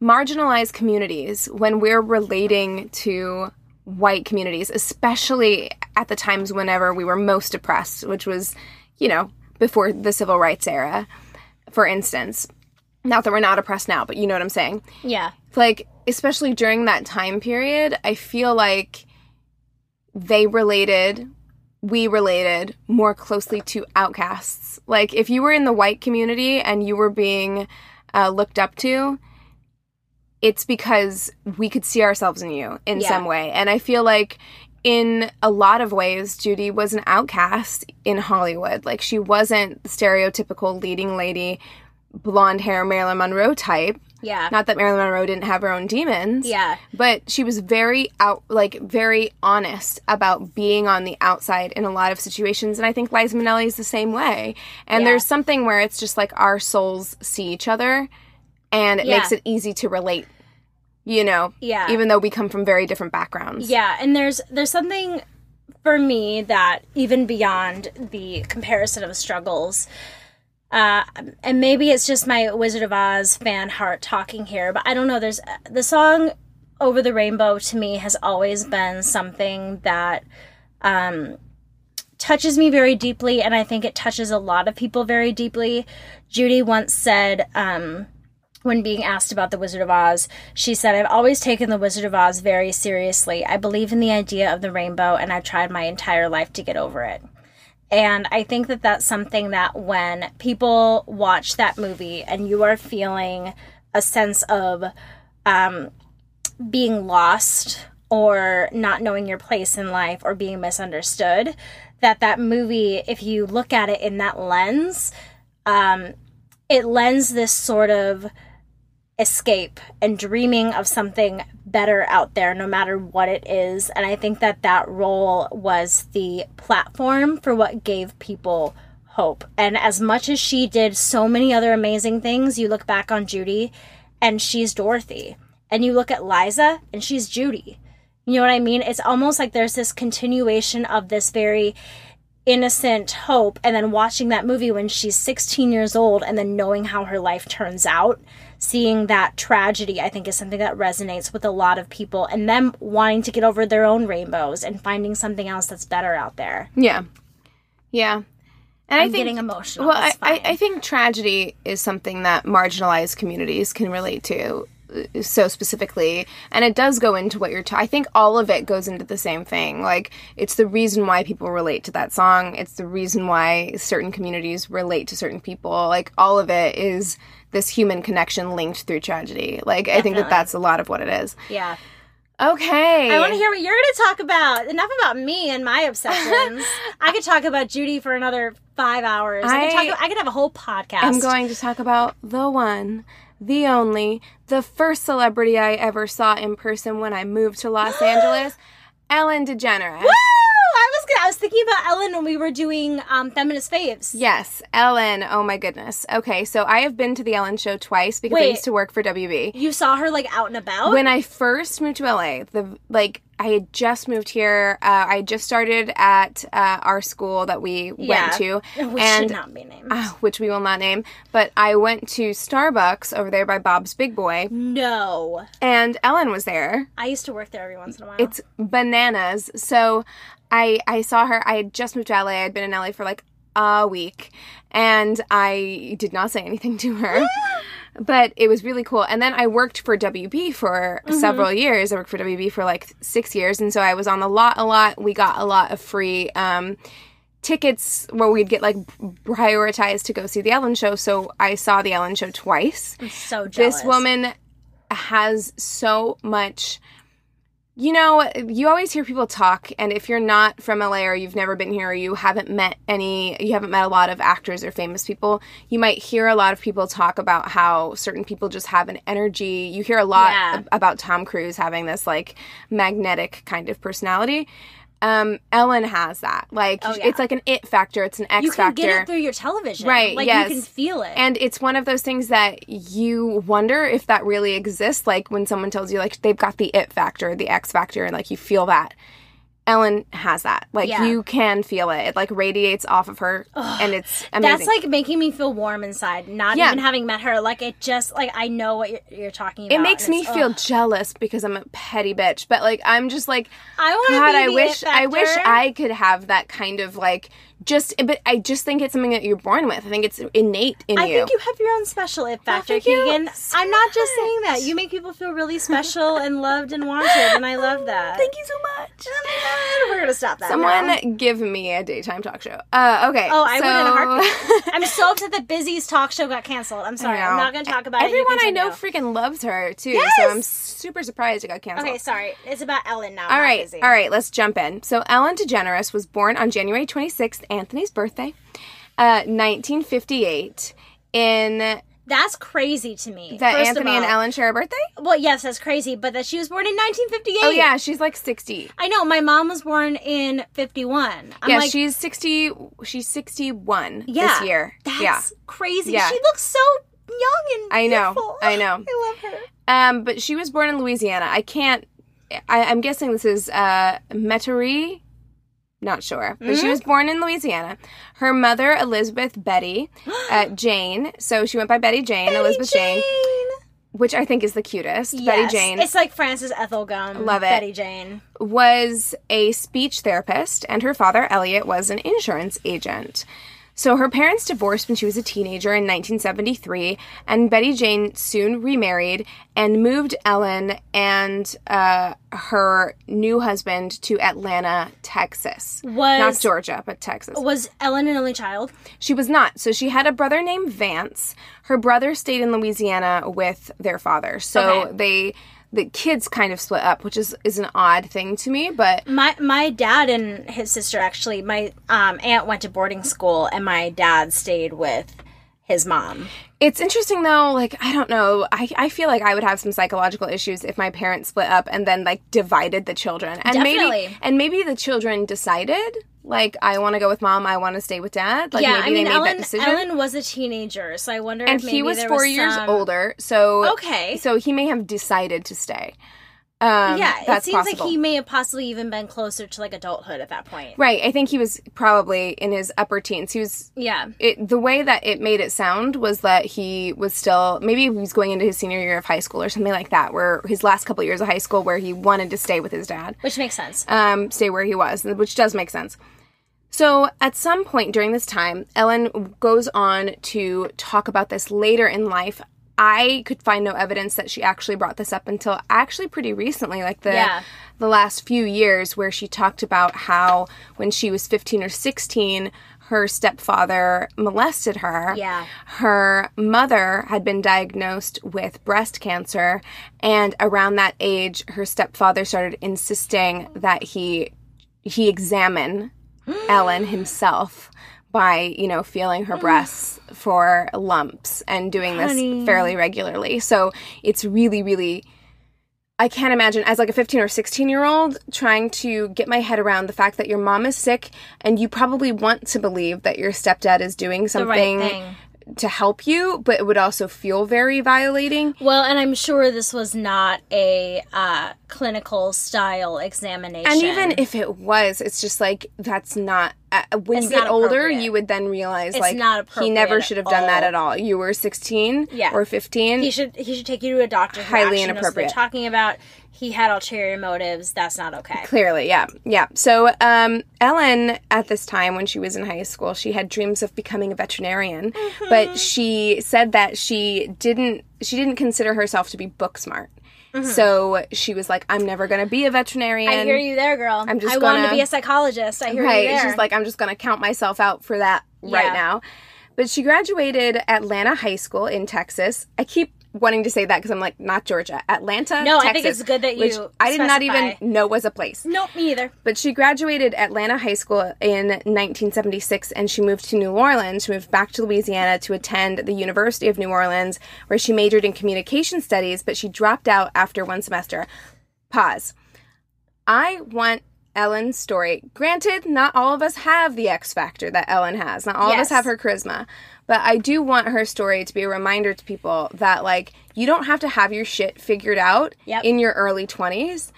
marginalized communities, when we're relating to white communities, especially at the times whenever we were most oppressed, which was, you know, before the civil rights era, for instance. Not that we're not oppressed now, but you know what I'm saying Yeah. like especially during that time period i feel like they related we related more closely to outcasts. Like if you were in the white community and you were being uh, looked up to it's because we could see ourselves in you in Yeah. some way. And i feel like in a lot of ways judy was an outcast in hollywood. Like she wasn't the stereotypical leading lady blonde hair marilyn monroe type Yeah. not that Marilyn Monroe didn't have her own demons. Yeah. But she was very out, like very honest about being on the outside in a lot of situations, and I think Liza Minnelli is the same way. And Yeah. there's something where it's just like our souls see each other, and it Yeah. makes it easy to relate. You know, Yeah. Even though we come from very different backgrounds. Yeah, and there's there's something for me that even beyond the comparison of struggles, uh, and maybe it's just my Wizard of Oz fan heart talking here, but I don't know. There's the song "Over the Rainbow" to me has always been something that um, touches me very deeply, and I think it touches a lot of people very deeply. Judy once said. Um, when being asked about the Wizard of Oz, she said, I've always taken the Wizard of Oz very seriously. I believe in the idea of the rainbow, and I've tried my entire life to get over it. And I think that that's something that when people watch that movie and you are feeling a sense of um, being lost or not knowing your place in life or being misunderstood, that that movie, if you look at it in that lens, um, it lends this sort of escape and dreaming of something better out there no matter what it is. And i think that that role was the platform for what gave people hope. And as much as she did so many other amazing things you look back on judy and she's dorothy. And you look at liza and she's judy. You know what i mean? It's almost like there's this continuation of this very innocent hope. And then watching that movie when she's 16 years old and then knowing how her life turns out seeing that tragedy i think is something that resonates with a lot of people and them wanting to get over their own rainbows and finding something else that's better out there Yeah. Yeah. And I i'm think getting emotional Well, I, I. I think tragedy is something that marginalized communities can relate to uh, so specifically and it does go into what you're ta- i think all of it goes into the same thing like it's the reason why people relate to that song it's the reason why certain communities relate to certain people like all of it is this human connection linked through tragedy like i think that that's a lot of what it is yeah Okay. I want to hear what you're going to talk about. Enough about me and my obsessions. I could talk about Judy for another five hours. I, could, I- talk, I could have a whole podcast. I'm going to talk about the one, the only, the first celebrity I ever saw in person when I moved to Los Angeles, Ellen DeGeneres. Woo! I was gonna, I was thinking about Ellen when we were doing um, feminist faves. Yes, Ellen. Oh my goodness. Okay, so I have been to the Ellen show twice because I used to work for WB. You saw her like out and about. When I first moved to LA, the like I had just moved here. Uh, I just started at uh, our school that we Yeah. went to, Which and should not be named. uh, which we will not name. But I went to Starbucks over there by Bob's Big Boy, no, and Ellen was there. I used to work there every once in a while. It's bananas. So I I saw her. I had just moved to LA. I had been in LA for like a week, and I did not say anything to her. But it was really cool. And then I worked for WB for several years. I worked for WB for like six years. And so I was on the lot a lot. We got a lot of free um, tickets where we'd get like prioritized to go see the Ellen show. So I saw the Ellen show twice I'm so jealous. this woman has so much you know you always hear people talk and if you're not from la or you've never been here or you haven't met any you haven't met a lot of actors or famous people you might hear a lot of people talk about how certain people just have an energy you hear a lot Yeah. ab- about tom cruise having this like magnetic kind of personality um ellen has that like Oh, yeah. it's like an it factor it's an x You can factor get it through your television, Right, Like yes. you can feel it. and it's one of those things that you wonder if that really exists. Like when someone tells you, like, they've got the it factor, the X factor, and like you feel that. Ellen has that. Like Yeah. you can feel it. It like radiates off of her, and it's amazing. That's like making me feel warm inside. Not Yeah. even having met her, like it just like I know what you're, you're talking about. it makes me feel ugh. jealous because I'm a petty bitch. But like I'm just like, I want to God, I wish I wish. I could have that kind of like just. But I just think it's something that you're born with. I think it's innate in I you. I think you have your own special it factor, Keegan. so I'm not just saying that. You make people feel really special and loved and wanted, and I love that. Thank you so much. Oh We're gonna stop that. Someone now. give me a daytime talk show. Uh, okay. Oh, I would in a so- heartbeat. I'm so upset that Busy's talk show got canceled. I'm sorry. I'm not going to talk about Everyone it. Everyone I know freaking loves her too, Yes! so I'm super surprised it got canceled. Okay, sorry. It's about Ellen now. all right, all right, let's jump in. So Ellen DeGeneres was born on January 26th, Anthony's birthday, uh, 1958. In That's crazy to me. that first Anthony of and. Ellen share a birthday? Well, yes, that's crazy, but that she was born in 1958. Oh yeah, she's like 60. I know. My mom was born in 51. I'm yeah, like, she's 60. She's 61 yeah, this year. That's yeah. crazy. Yeah. She looks so young and I know, beautiful. I know. I love her. Um, but she was born in Louisiana. I can't. I, I'm guessing this is uh, Metairie. Not sure, but Mm-hmm. she was born in Louisiana. Her mother, Elizabeth Betty uh, Jane, so she went by Betty Jane, Elizabeth Jane, which I think is the cutest. Betty Jane It's like Frances Ethel Gumm. Love it. Betty Jane. was a speech therapist, and her father, Elliot, was an insurance agent. So her parents divorced when she was a teenager in 1973, and Betty Jane soon remarried and moved Ellen and uh, her new husband to Atlanta, Texas. Was Not Georgia, but Texas. was Ellen an only child? She was not. So she had a brother named Vance. Her brother stayed in Louisiana with their father. So Okay. they the kids kind of split up, which is is an odd thing to me, but My my dad and his sister actually. My um, aunt went to boarding school, and my dad stayed with his mom. It's interesting though, like I don't know. I, I feel like I would have some psychological issues if my parents split up and then like divided the children. And maybe Definitely. and maybe the children decided like I want to go with mom, I want to stay with dad. Like yeah, maybe I mean, they made Ellen, that decision. Ellen was a teenager, so I wonder and if maybe he was 4 was years some- older. So Okay. So he may have decided to stay. Um yeah, it seems possible. like he may have possibly even been closer to like adulthood at that point. Right, I think he was probably in his upper teens. He was Yeah. it, the way that it made it sound was that he was still maybe he was going into his senior year of high school or something like that where his last couple years of high school where he wanted to stay with his dad Which makes sense. um, stay where he was which does make sense so at some point during this time ellen goes on to talk about this later in life i could find no evidence that she actually brought this up until actually pretty recently like the Yeah. the last few years where she talked about how when she was 15 or 16 her stepfather molested her. Yeah. Her mother had been diagnosed with breast cancer, and around that age, her stepfather started insisting that he he examine Ellen himself by, you know, feeling her breasts for lumps and doing Honey. this fairly regularly. So it's really, really I can't imagine as like a 15 or 16 year old trying to get my head around the fact that your mom is sick and you probably want to believe that your stepdad is doing something right to help you, but it would also feel very violating. Well, and I'm sure this was not a uh, clinical style examination. And even if it was, it's just like that's not. Uh, when It's you get older, you would then realize It's like he never should have done that at all. You were 16 Yeah. or 15. he should he should take you to a doctor. Highly inappropriate. talking about. He had ulterior motives. That's not okay. Clearly, yeah, yeah. So um, Ellen, at this time when she was in high school, she had dreams of becoming a veterinarian, Mm-hmm. but she said that she didn't. She didn't consider herself to be book smart. So she was like, "I'm never going to be a veterinarian." Mm-hmm. I hear you there, girl. I'm just I wanted to gonna- be a psychologist. I hear right. you there. She's like, I'm just going to count myself out for that right now. But she graduated Atlanta High School in Texas. I keep wanting to say that because I'm like, not Georgia, Atlanta. No, I think it's good that you I did not even know was a place. nope, me either. But she graduated Atlanta High School in 1976 and she moved to New Orleans. She moved back to Louisiana to attend the University of New Orleans, where she majored in communication studies, but she dropped out after one semester. Pause. I want Ellen's story. Granted, not all of us have the X factor that Ellen has. Not all of us have her charisma. But I do want her story to be a reminder to people that, like, you don't have to have your shit figured out Yep. in your early 20s.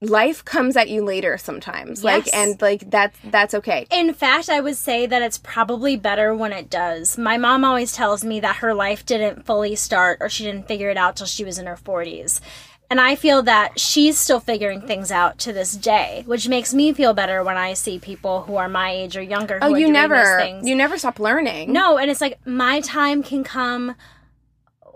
Life comes at you later sometimes. Like, and, like, that's, that's okay. In fact, I would say that it's probably better when it does. My mom always tells me that her life didn't fully start or she didn't figure it out till she was in her 40s. And I feel that she's still figuring things out to this day, which makes me feel better when I see people who are my age or younger who Oh, are you never, you never stop learning. No, and it's like my time can come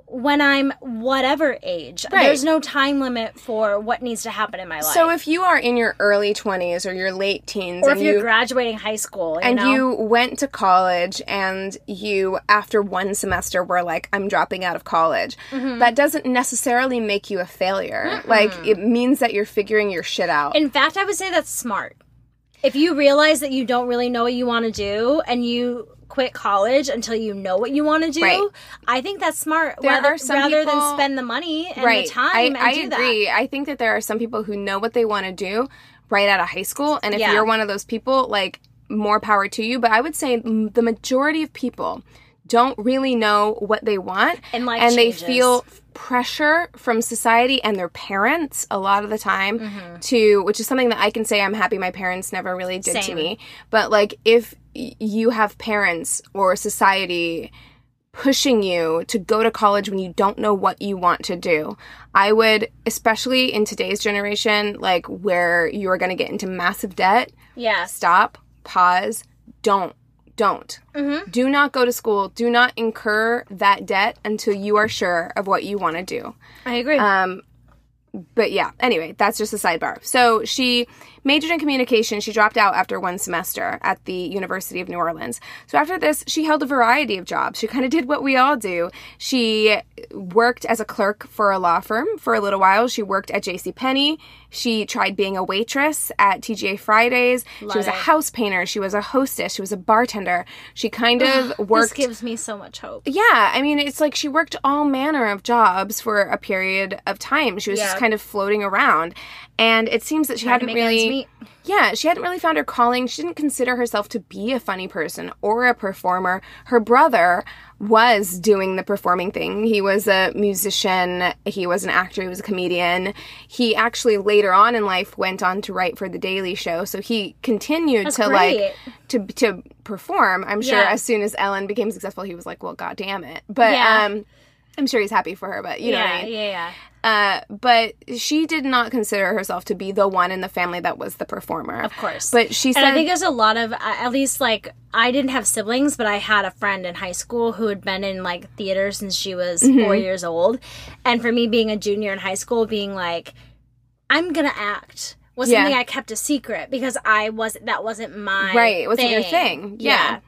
when I'm whatever age. Right. There's no time limit for what needs to happen in my life. So if you are in your early 20s or your late teens or and if you're you graduating high school, you and know? you went to college and you after one semester were like i'm dropping out of college Mm-hmm. that doesn't necessarily make you a failure like it means that you're figuring your shit out In fact, I would say that's smart. If you realize that you don't really know what you want to do and you quit college until you know what you want to do, Right. I think that's smart. There rather, are some rather people- than spend the money and right. The time i, and I do agree. I think that there are some people who know what they want to do right out of high school. And if Yeah. you're one of those people like more power to you. But i would say the majority of people don't really know what they want. And life and they feel pressure from society and their parents a lot of the time Mm-hmm. to which is something that I can say I'm happy my parents never really did to me. But like if you have parents or society pushing you to go to college when you don't know what you want to do. I would, especially in today's generation, like where you are going to get into massive debt, Yeah. Stop, pause, don't. Don't. Mm-hmm. Do not go to school. Do not incur that debt until you are sure of what you want to do. I agree. Um, but yeah, anyway, that's just a sidebar. So she majored in communication. She dropped out after one semester at the University of New Orleans. So after this, she held a variety of jobs. She kind of did what we all do. She worked as a clerk for a law firm for a little while. She worked at J.C. Penney. She tried being a waitress at TGI Fridays. she was a house painter. She was a hostess. She was a bartender. She kind of worked This gives me so much hope. yeah, I mean, it's like she worked all manner of jobs for a period of time. She was just kind of floating around. And it seems that she hadn't really. Yeah, she hadn't really found her calling. She didn't consider herself to be a funny person or a performer. Her brother was doing the performing thing. He was a musician, he was an actor, he was a comedian. He actually later on in life went on to write for the Daily Show. So he continued That's to great. like to to perform. I'm sure Yeah. as soon as Ellen became successful, he was like, "Well, god damn it." But Yeah. um I'm sure he's happy for her, but you know yeah, what I mean. yeah, yeah. Uh, but she did not consider herself to be the one in the family that was the performer. Of course. But she said, And I think there's a lot of, at least like, I didn't have siblings, but I had a friend in high school who had been in like theater since she was Mm-hmm. four years old. And for me being a junior in high school, being like, I'm gonna act. was Yeah. something I kept a secret because I was that wasn't my Right, it wasn't your thing. Yeah. yeah.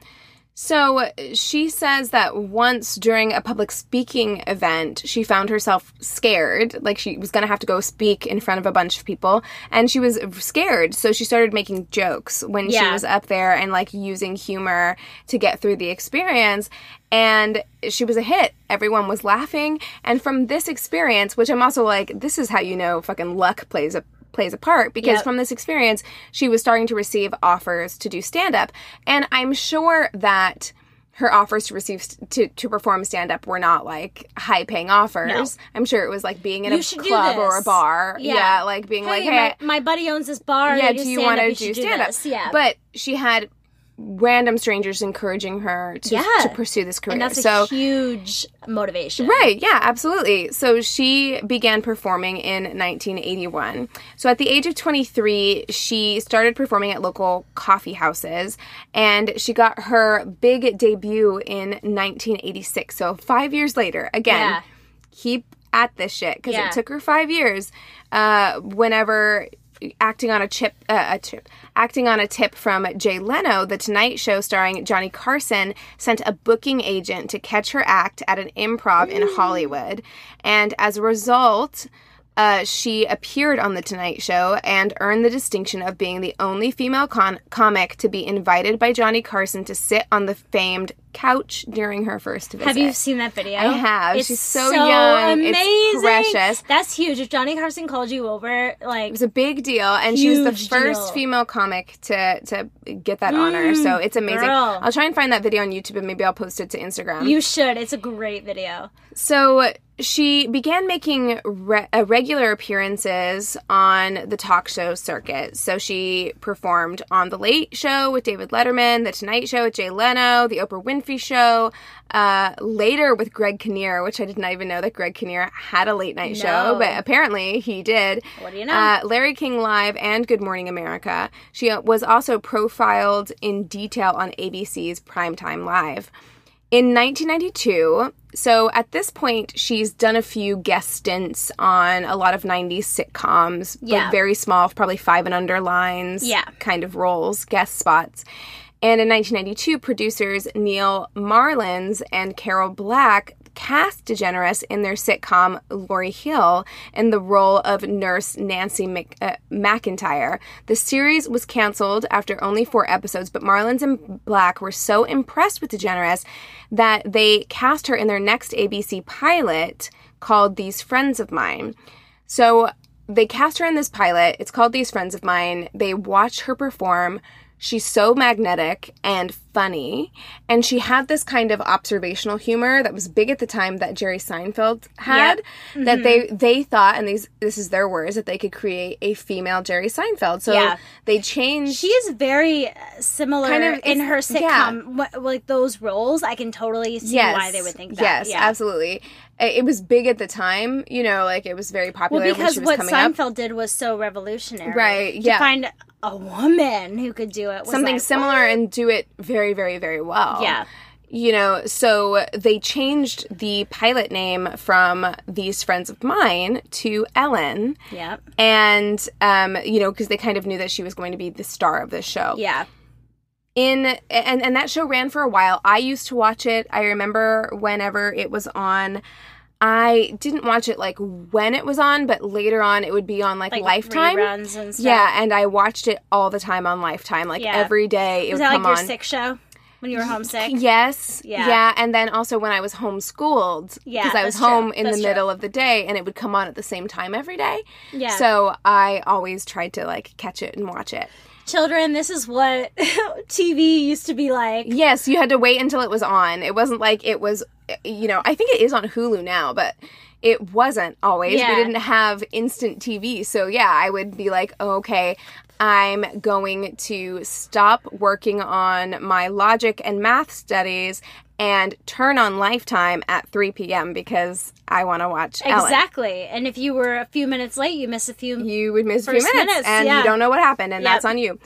So she says that once during a public speaking event, she found herself scared, like she was going to have to go speak in front of a bunch of people, and she was scared. So she started making jokes when she was up there and like using humor to get through the experience. And she was a hit. Everyone was laughing. And from this experience, which I'm also like, this is how you know fucking luck plays a plays a part because Yep. from this experience she was starting to receive offers to do stand up and i'm sure that her offers to receive to, to perform stand up were not like high paying offers i'm sure it was like being in You a club or a bar. Yeah. yeah, like being like Hey, hey my, my buddy owns this bar. yeah do you want to do stand up Yeah, but she had random strangers encouraging her to, Yeah. to pursue this career and that's a so huge motivation. Right, yeah, absolutely. So she began performing in 1981. So at the age of 23, she started performing at local coffee houses and she got her big debut in 1986. So 5 years later. Again, Yeah. keep at this shit because Yeah. it took her 5 years uh whenever acting on a chip uh, a chip acting on a tip from Jay Leno the Tonight Show starring Johnny Carson sent a booking agent to catch her act at an improv in Hollywood. And as a result uh, she appeared on The Tonight Show and earned the distinction of being the only female con- comic to be invited by Johnny Carson to sit on the famed couch during her first visit. Have you seen that video? I have. It's She's so young. It's Amazing. precious. That's huge. If Johnny Carson called you over, like It was a big deal, and she was the first deal. female comic to to get that honor. So it's amazing. girl. I'll try and find that video on YouTube, and maybe I'll post it to Instagram. you should. It's a great video. So she began making re- uh, regular appearances on the talk show circuit. So she performed on The Late Show with David Letterman, The Tonight Show with Jay Leno, The Oprah Winfrey Show, uh, later with Greg Kinnear, which I did not even know that Greg Kinnear had a late night show, but apparently he did. What do you know? Uh, Larry King Live and Good Morning America. She uh, was also profiled in detail on ABC's Primetime Live. In 1992, so at this point, she's done a few guest stints on a lot of 90s sitcoms, Yeah. very small, probably five and under lines, Yeah. kind of roles, guest spots. And in 1992, producers Neal Marlens and Carol Black cast DeGeneres in their sitcom Laurie Hill in the role of nurse Nancy Mc, uh, McIntyre. The series was canceled after only four episodes, but Marlens and Black were so impressed with DeGeneres that they cast her in their next ABC pilot called These Friends of Mine. So they cast her in this pilot. It's called These Friends of Mine. They watch her perform. She's so magnetic and funny. And she had this kind of observational humor that was big at the time that Jerry Seinfeld had. That they they thought, and these this is their words, that they could create a female Jerry Seinfeld. So Yeah. they changed She is very uh, similar Kind of- in her yeah. sitcom. Wh- Like those roles, I can totally see why they would think that. Yes, yeah. absolutely. It was big at the time, you know, like it was very popular Well, because what coming up. Seinfeld did was so revolutionary. Right, Yeah, To find a woman who could do it Something like, similar and do it very, very, very very well. Yeah. You know, so they changed the pilot name from These Friends of Mine to Ellen. Yeah. And, um, you know, because they kind of knew that she was going to be the star of this show. Yeah. in and and that show ran for a while. I used to watch it. I remember whenever it was on. I didn't watch it like when it was on, but later on it would be on like, Like Lifetime. and stuff. Yeah, and I watched it all the time on Lifetime. Like Yeah. every day it Was that like your on. sick show when you were homesick? Yes. Yeah. Yeah. And then also when I was homeschooled, Yeah, because I was that's true. home in That's the true. middle of the day and it would come on at the same time every day. Yeah. So I always tried to like catch it and watch it. Children, this is what TV used to be like. Yes, you had to wait until it was on. It wasn't like it was, you know, I think it is on Hulu now, but it wasn't always. Yeah. We didn't have instant TV. So, yeah, I would be like, oh, okay, I'm going to stop working on my logic and math studies and turn on Lifetime at 3 p.m. because I want to watch Ellen. Exactly. And if you were a few minutes late, you miss a few. You would miss a few minutes, minutes, and yeah. you don't know what happened, and Yep. that's on you.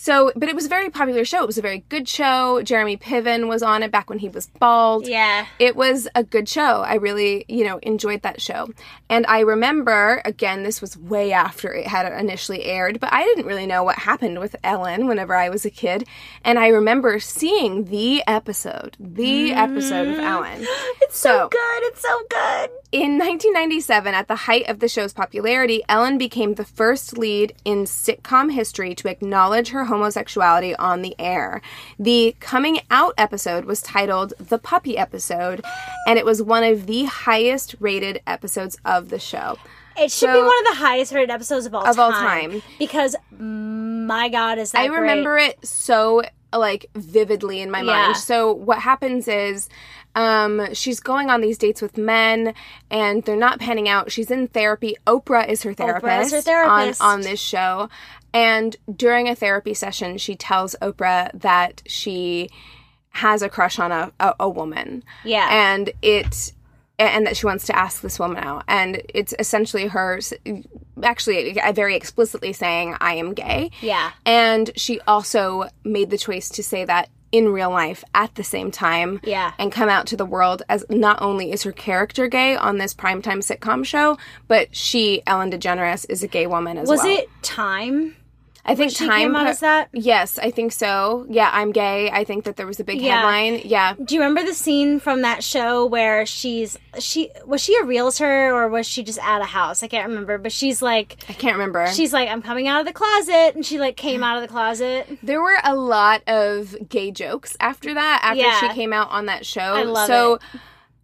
So, but it was a very popular show. It was a very good show. Jeremy Piven was on it back when he was bald. Yeah. It was a good show. I really, you know, enjoyed that show. And I remember, again, this was way after it had initially aired, but I didn't really know what happened with Ellen whenever I was a kid. And I remember seeing the episode, the episode of mm-hmm. Ellen. It's so, good. It's so good. In 1997, at the height of the show's popularity, Ellen became the first lead in sitcom history to acknowledge her homosexuality on the air. The coming out episode was titled The Puppy Episode, and it was one of the highest rated episodes of the show. It should be one of the highest rated episodes of all Of time. all time. Because my God, is that I great. remember it so like vividly in my Yeah. mind. So what happens is um she's going on these dates with men and they're not panning out. She's in therapy. Oprah is her therapist, her therapist. on on this show. And during a therapy session, she tells Oprah that she has a crush on a, a, a woman. Yeah. And it and that she wants to ask this woman out. And it's essentially her actually uh, very explicitly saying, I am gay. Yeah. And she also made the choice to say that in real life at the same time. Yeah. And come out to the world as not only is her character gay on this primetime sitcom show, but she, Ellen DeGeneres, is a gay woman as Was well. Was it time? I think she time came out as that? Yes, I think so. Yeah, I'm gay. I think that there was a big Yeah. headline. Yeah. Do you remember the scene from that show where she's she was she a realtor or was she just at a house? I can't remember, but she's like I can't remember. she's like I'm coming out of the closet and she like came out of the closet. There were a lot of gay jokes after that, after Yeah. she came out on that show. I love so, it.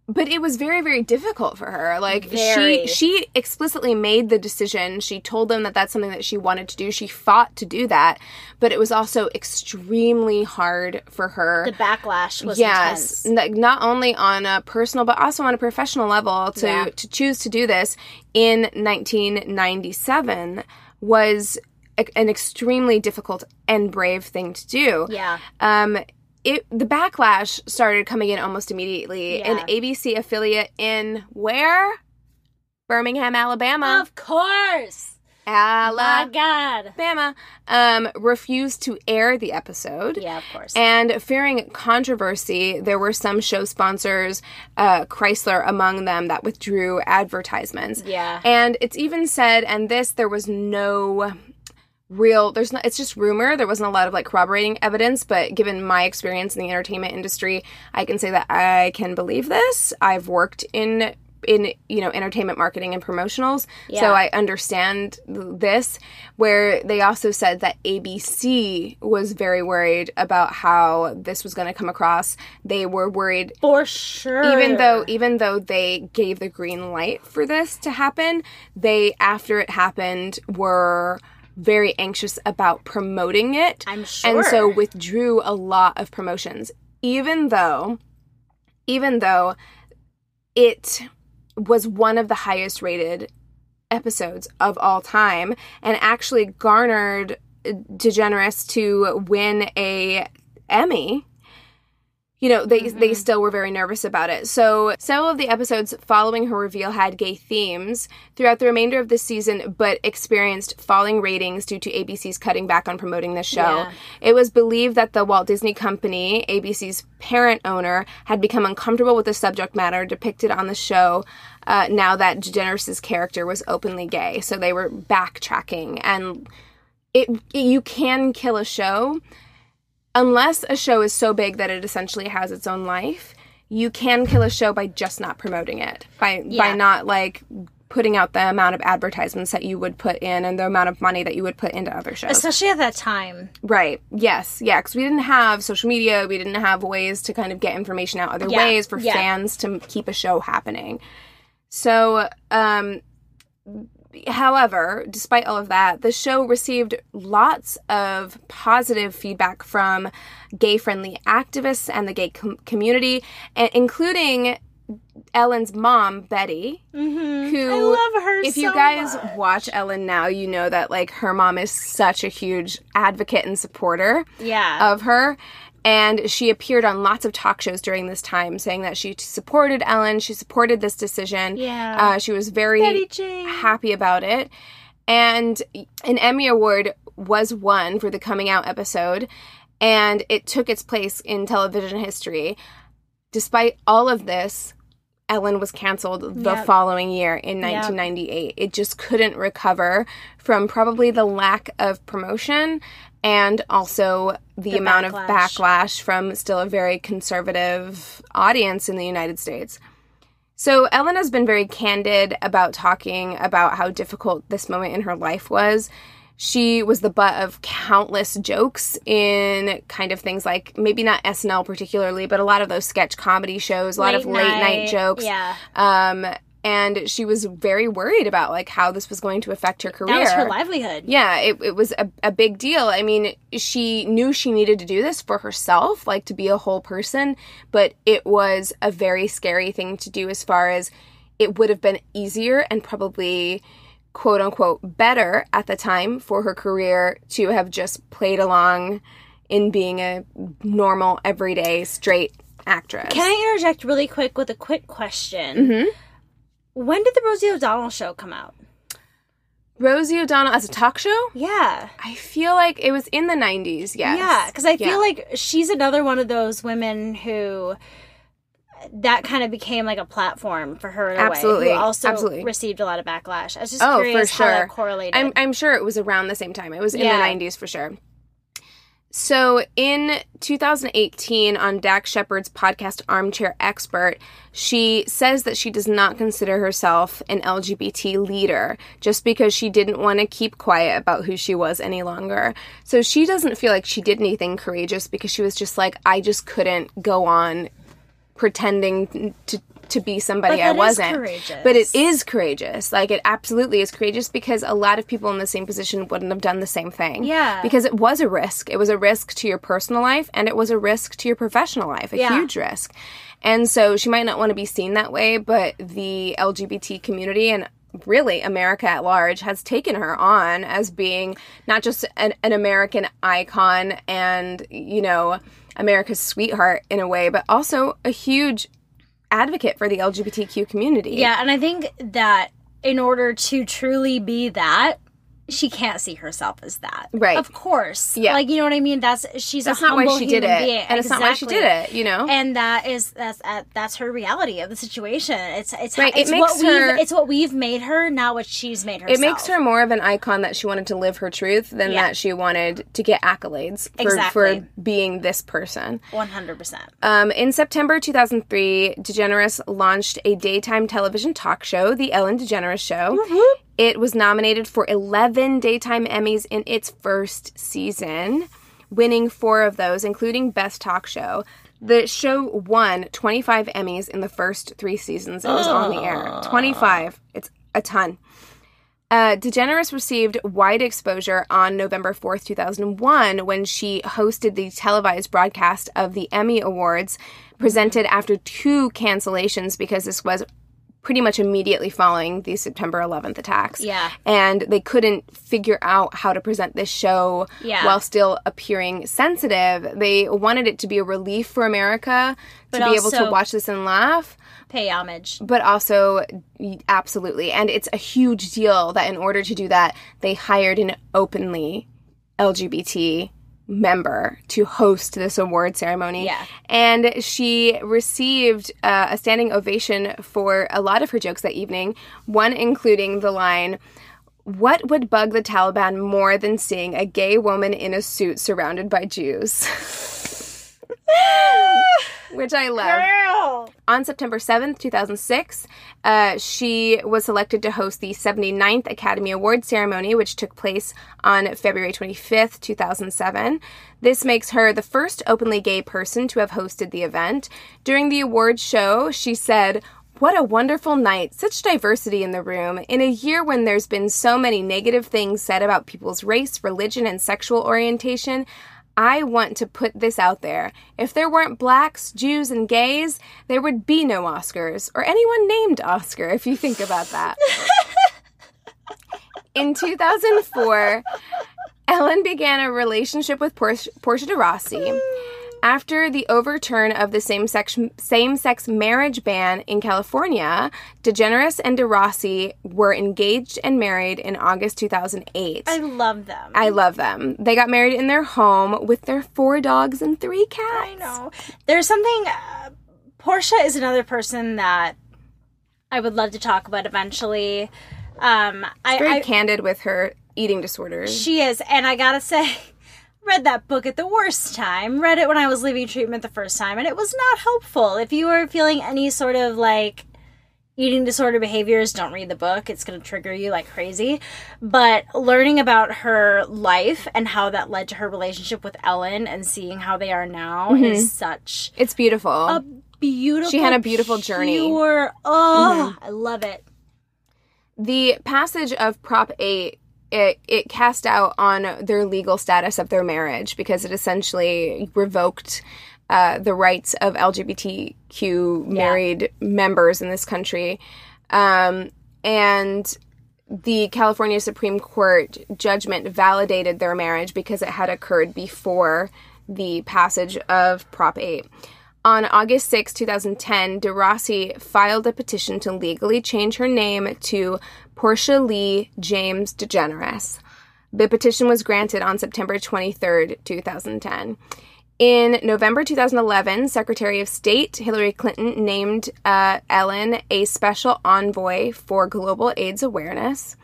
But it was very, very difficult for her. Like Very. she, she explicitly made the decision. She told them that that's something that she wanted to do. She fought to do that, but it was also extremely hard for her. The backlash was yes, intense. not only on a personal but also on a professional level to Yeah. to choose to do this in 1997 was a- an extremely difficult and brave thing to do. Yeah. Um, it the backlash started coming in almost immediately. An ABC affiliate in where? Birmingham, Alabama. Of course. My Alabama. God. Um, refused to air the episode. Yeah, of course. And fearing controversy, there were some show sponsors, uh, Chrysler among them, that withdrew advertisements. Yeah. And it's even said, and this, there was no real there's not it's just rumor. There wasn't a lot of like corroborating evidence but given my experience in the entertainment industry i can say that i can believe this. I've worked in in you know entertainment marketing and promotionals so i understand this where they also said that abc was very worried about how this was going to come across. They were worried For sure. even though even though they gave the green light for this to happen they after it happened were very anxious about promoting it I'm sure. and so withdrew a lot of promotions even though even though it was one of the highest rated episodes of all time and actually garnered uh, DeGeneres to win a Emmy you know they they still were very nervous about it. So several of the episodes following her reveal had gay themes throughout the remainder of the season but experienced falling ratings due to abc's cutting back on promoting the show. Yeah. it was believed that the walt disney company abc's parent owner had become uncomfortable with the subject matter depicted on the show uh, now that DeGeneres' character was openly gay. So they were backtracking and it you can kill a show unless a show is so big that it essentially has its own life you can kill a show by just not promoting it. By by not like putting out the amount of advertisements that you would put in and the amount of money that you would put into other shows. Especially at that time. right. Yes. Yeah because we didn't have social media. We didn't have ways to kind of get information out other Yeah, ways for yeah. fans to keep a show happening. So um however despite all of that the show received lots of positive feedback from gay friendly activists and the gay com- community including ellen's mom betty who Mm-hmm. I love her if you guys much. watch ellen now you know that like her mom is such a huge advocate and supporter Yeah. of her and she appeared on lots of talk shows during this time saying that she supported ellen she supported this decision Yeah. uh, she was very happy about it and an emmy award was won for the coming out episode, and it took its place in television history. Despite all of this, Ellen was canceled the Yep. following year in 1998. It just couldn't recover from probably the lack of promotion and also the, The amount of backlash. backlash from still a very conservative audience in the United States. So Ellen has been very candid about talking about how difficult this moment in her life was. She was the butt of countless jokes in kind of things like maybe not SNL particularly, but a lot of those sketch comedy shows, a lot of late night jokes. Yeah. Um, and she was very worried about like how this was going to affect her career. That was her livelihood. Yeah, it, it was a, a big deal. I mean, she knew she needed to do this for herself, like to be a whole person, but it was a very scary thing to do as far as it would have been easier and probably quote unquote better at the time for her career to have just played along in being a normal, everyday, straight actress. Can I interject really quick with a quick question? Mhm. When did the Rosie O'Donnell show come out? Rosie O'Donnell as a talk show? Yeah. I feel like it was in the 90s, yes. Yeah, because I Yeah. feel like she's another one of those women who that kind of became like a platform for her in a Absolutely, way. Who also absolutely. received a lot of backlash. I was just Oh, for curious how that correlated. I'm, I'm sure it was around the same time. It was in Yeah. the 90s for sure. So in 2018, on Dax Shepard's podcast Armchair Expert, she says that she does not consider herself an LGBT leader just because she didn't want to keep quiet about who she was any longer. So she doesn't feel like she did anything courageous because she was just like, I just couldn't go on pretending to to be somebody I wasn't. But it is courageous. Like it absolutely is courageous because a lot of people in the same position wouldn't have done the same thing. Yeah. Because it was a risk. It was a risk to your personal life and it was a risk to your professional life. A Yeah. huge risk. And so she might not want to be seen that way, but the LGBT community and really America at large has taken her on as being not just an, an American icon and, you know, America's sweetheart in a way, but also a huge advocate for the LGBTQ community. yeah, and I think that in order to truly be that, she can't see herself as that. Right. Of course. Yeah. Like you know what I mean? That's she's That's a not why she did it. being. And it's not why she did it, you know? And that is that's uh, that's her reality of the situation. It's it's Right, it it's makes what her- we've it's what we've made her, not what she's made herself. it makes her more of an icon that she wanted to live her truth than Yeah. that she wanted to get accolades for, Exactly. for being this person. one hundred percent. Um, in September 2003, DeGeneres launched a daytime television talk show, The Ellen DeGeneres Show. It was nominated for 11 daytime Emmys in its first season, winning four of those, including Best Talk Show. The show won 25 Emmys in the first three seasons it was on the air. 25. It's a ton. Uh, DeGeneres received wide exposure on November 4th, 2001, when she hosted the televised broadcast of the Emmy Awards, presented after two cancellations because this was pretty much immediately following the September 11th attacks. Yeah. And they couldn't figure out how to present this show Yeah. while still appearing sensitive. They wanted it to be a relief for America to be able to watch this and laugh Pay homage. but also absolutely and it's a huge deal that in order to do that they hired an openly lgbt member to host this award ceremony Yeah. and she received uh, a standing ovation for a lot of her jokes that evening one including the line what would bug the Taliban more than seeing a gay woman in a suit surrounded by Jews? Which I love Girl. on September 7th, 2006, uh, she was selected to host the 79th Academy Award ceremony, which took place on February 25th, 2007. This makes her the first openly gay person to have hosted the event. During the awards show, she said, what a wonderful night. Such diversity in the room. In a year when there's been so many negative things said about people's race, religion, and sexual orientation, I want to put this out there. If there weren't blacks, Jews, and gays, there would be no Oscars, or anyone named Oscar, if you think about that. In 2004, Ellen began a relationship with Portia, Portia de Rossi. After the overturn of the same-sex same-sex marriage ban in California, DeGeneres and DeRossi were engaged and married in August 2008. I love them. I love them. They got married in their home with their four dogs and three cats. I know. There's something. Uh, Portia is another person that I would love to talk about eventually. Um, I, Very I candid with her eating disorders. she is, and I gotta say, read that book at the worst time. Read it when I was leaving treatment the first time, and it was not helpful. If you are feeling any sort of like eating disorder behaviors, don't read the book. It's going to trigger you like crazy. But learning about her life and how that led to her relationship with Ellen and seeing how they are now is such it's beautiful. a beautiful. She had a beautiful journey. Mm-hmm. Oh, I love it. the passage of Prop 8 it, it cast out on their legal status of their marriage because it essentially revoked uh, the rights of LGBTQ married members in this country. Um, and the California Supreme Court judgment validated their marriage because it had occurred before the passage of Prop 8. On August 6, 2010, DeRossi filed a petition to legally change her name to Portia Lee James DeGeneres. The petition was granted on September 23, 2010. In November 2011, Secretary of State Hillary Clinton named uh, Ellen a special envoy for global AIDS awareness.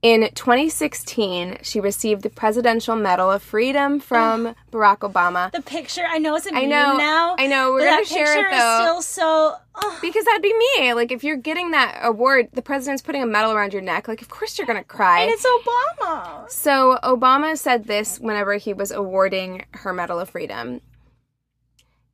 In 2016, she received the Presidential Medal of Freedom from oh. Barack Obama. The picture, I know it's a I know, now. I know, we're gonna share it, picture though. Is still so. oh, Because that'd be me. Like, if you're getting that award, the president's putting a medal around your neck. Like, of course you're gonna cry. and it's Obama. So Obama said this whenever he was awarding her Medal of Freedom.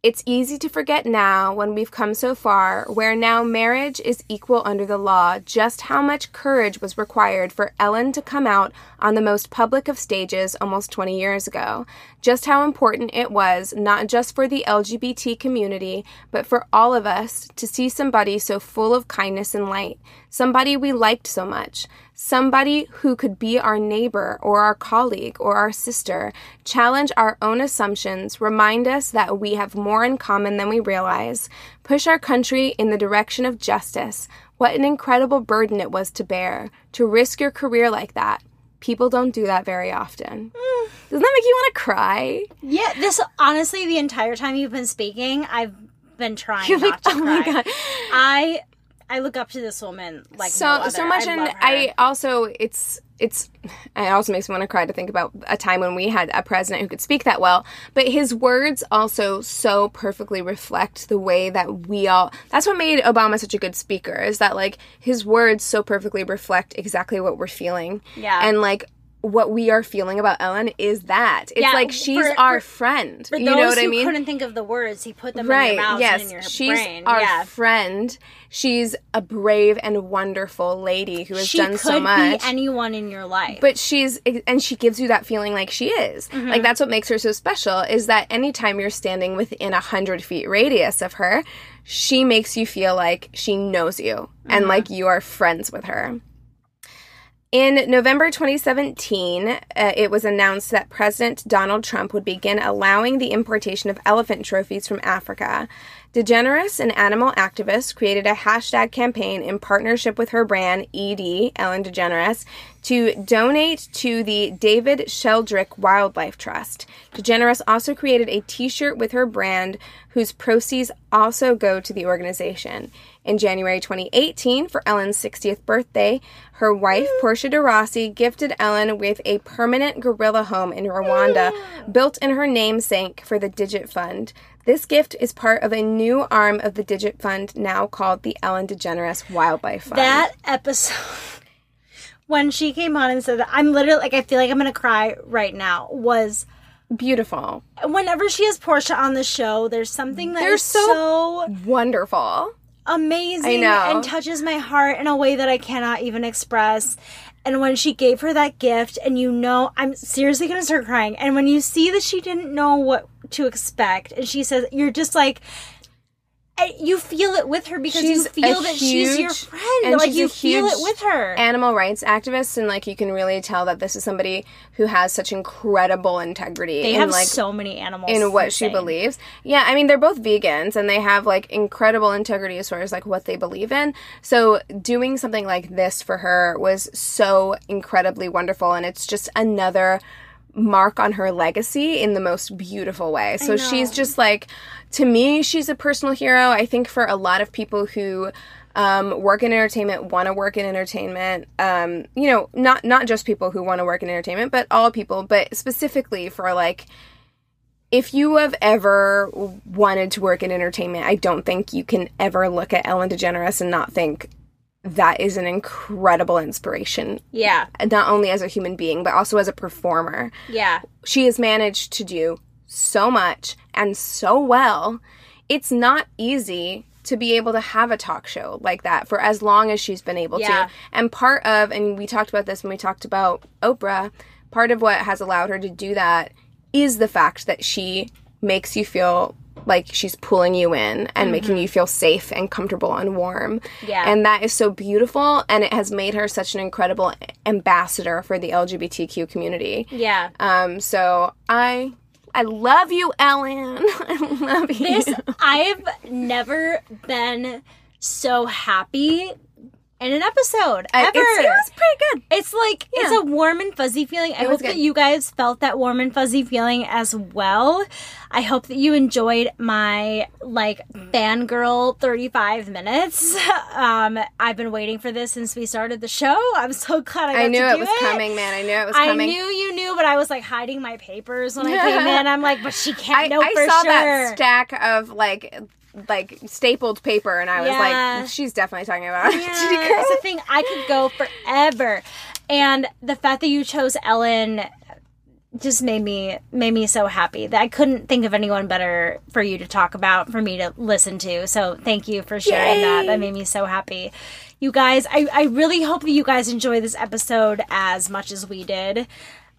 It's easy to forget now when we've come so far, where now marriage is equal under the law, just how much courage was required for Ellen to come out on the most public of stages almost 20 years ago. Just how important it was, not just for the LGBT community, but for all of us to see somebody so full of kindness and light, somebody we liked so much, somebody who could be our neighbor or our colleague or our sister, challenge our own assumptions, remind us that we have more in common than we realize, push our country in the direction of justice. What an incredible burden it was to bear, to risk your career like that. People don't do that very often. Doesn't that make you want to cry? Yeah, this honestly, the entire time you've been speaking, I've been trying You're not like, to oh my. God. I I look up to this woman like so no so much I and i also it's it's it also makes me want to cry to think about a time when we had a president who could speak that well but his words also so perfectly reflect the way that we all that's what made obama such a good speaker is that like his words so perfectly reflect exactly what we're feeling. Yeah. and like what we are feeling about Ellen is that it's Yeah, like she's for- our for- friend. For you those know what who I mean? couldn't think of the words, he put them in right your mouth yes and in your she's brain. our yeah. friend she's a brave and wonderful lady who has she done so much be anyone in your life. but she's and she gives you that feeling like she is Mm-hmm. like that's what makes her so special is that anytime you're standing within a hundred feet radius of her she makes you feel like she knows you Mm-hmm. and like you are friends with her in November 2017, uh, it was announced that President Donald Trump would begin allowing the importation of elephant trophies from Africa. DeGeneres, an animal activist, created a hashtag campaign in partnership with her brand, ED, Ellen DeGeneres, to donate to the David Sheldrick Wildlife Trust. DeGeneres also created a t shirt with her brand, whose proceeds also go to the organization. In January 2018, for Ellen's 60th birthday, her wife, Portia de Rossi, gifted Ellen with a permanent gorilla home in Rwanda, built in her namesake for the Digit Fund. This gift is part of a new arm of the Digit Fund now called the Ellen DeGeneres Wildlife Fund. that episode when she came on and said that I'm literally like I feel like I'm gonna cry right now was beautiful. whenever she has Portia on the show, there's something that They're is so- so Wonderful. amazing and touches my heart in a way that I cannot even express. And when she gave her that gift, and you know, I'm seriously gonna start crying. And when you see that she didn't know what to expect, and she says, You're just like, eh, you feel it with her because She's you feel that she's your friend. and Like you feel it with her. animal rights activist and like you can really tell that this is somebody who has such incredible integrity they in have like so many animals in what she believes. Yeah, I mean they're both vegans and they have like incredible integrity as far as like what they believe in. So doing something like this for her was so incredibly wonderful and it's just another mark on her legacy in the most beautiful way. So she's just like to me she's a personal hero. I think for a lot of people who um, work in entertainment, want to work in entertainment. Um, you know, not not just people who want to work in entertainment, but all people. But specifically for like if you have ever wanted to work in entertainment, I don't think you can ever look at Ellen DeGeneres and not think that is an incredible inspiration, Yeah, not only as a human being, but also as a performer. yeah, She has managed to do so much and so well. It's not easy to be able to have a talk show like that for as long as she's been able Yeah. to. And part of, and we talked about this when we talked about Oprah, part of what has allowed her to do that is the fact that she makes you feel like she's pulling you in and making you feel safe and comfortable and warm. Mm-hmm. Yeah. And that is so beautiful and it has made her such an incredible ambassador for the LGBTQ community. yeah. Um, so I I love you, Ellen. I love you. This I've never been so happy in an episode I- ever. it was pretty good. It's like it's a warm and fuzzy feeling. I was hope that you guys felt that warm and fuzzy feeling as well. I hope that you enjoyed my like fangirl 35 minutes. Um, I've been waiting for this since we started the show. I'm so glad I got I knew it was coming, man. I knew it was coming. I knew you knew, but I was like hiding my papers when I came in. I'm like, but she can't I, know I for saw sure. that stack of like like stapled paper and I was Yeah. like, she's definitely talking about Yeah, it's the thing. I could go forever, and the fact that you chose Ellen just made me made me so happy that I couldn't think of anyone better for you to talk about for me to listen to. So thank you for sharing that. That made me so happy. You guys, I, I really hope that you guys enjoy this episode as much as we did.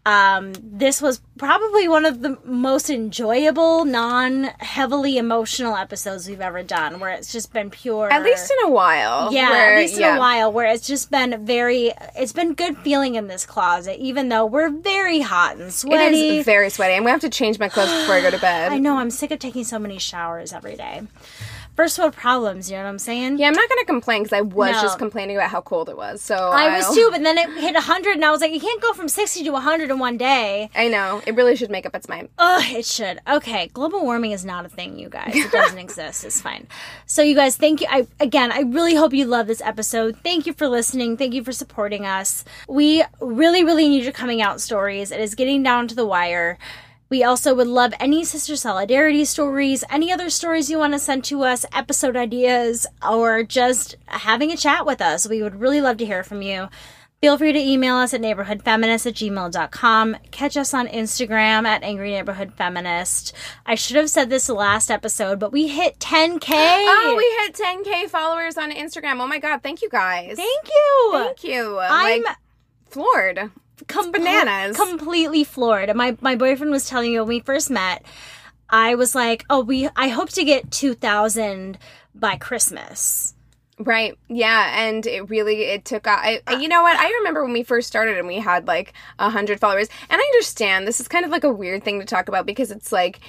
Um, this was probably one of the most enjoyable, non heavily emotional episodes we've ever done, where it's just been pure. At least in a while. Yeah, where- at least in yeah. a while where it's just been very it's been good feeling in this closet, even though we're very hot and sweaty. is very sweaty. I'm gonna have to change my clothes before I go to bed. I know, I'm sick of taking so many showers every day. First world problems, you know what I'm saying? Yeah, I'm not gonna complain because I was No. just complaining about how cold it was. So I was I'll- too, but then it hit 100 and I was like, you can't go from 60 to 100 in one day. I know it really should make up its mind. Oh, it should. Okay, global warming is not a thing, you guys. It doesn't exist. It's fine. So, you guys, thank you. I again, I really hope you love this episode. Thank you for listening. Thank you for supporting us. We really, really need your coming out stories. It is getting down to the wire. We also would love any sister solidarity stories, any other stories you want to send to us, episode ideas, or just having a chat with us. We would really love to hear from you. Feel free to email us at neighborhoodfeminist at gmail.com. Catch us on Instagram at Angry Neighborhood Feminist. I should have said this last episode, but we hit 10K. Oh, we hit 10k followers on Instagram. Oh my god, thank you guys. Thank you. Thank you. I'm like floored. Com- bananas. Completely floored. My my boyfriend was telling me when we first met, I was like, "Oh, we I hope to get 2000 by Christmas." Right. Yeah, and it really it took I, I you know what? I remember when we first started and we had like a 100 followers. And I understand this is kind of like a weird thing to talk about because it's like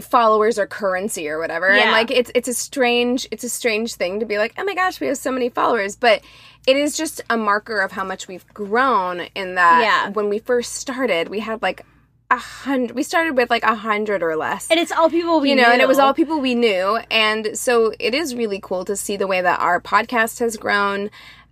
followers or currency or whatever. And Yeah. like it's it's a strange it's a strange thing to be like, "Oh my gosh, we have so many followers." But it is just a marker of how much we've grown in that Yeah. when we first started, we had like a hundred we started with like a hundred or less And it's all people we you know, and it was all people we knew, and so it is really cool to see the way that our podcast has grown.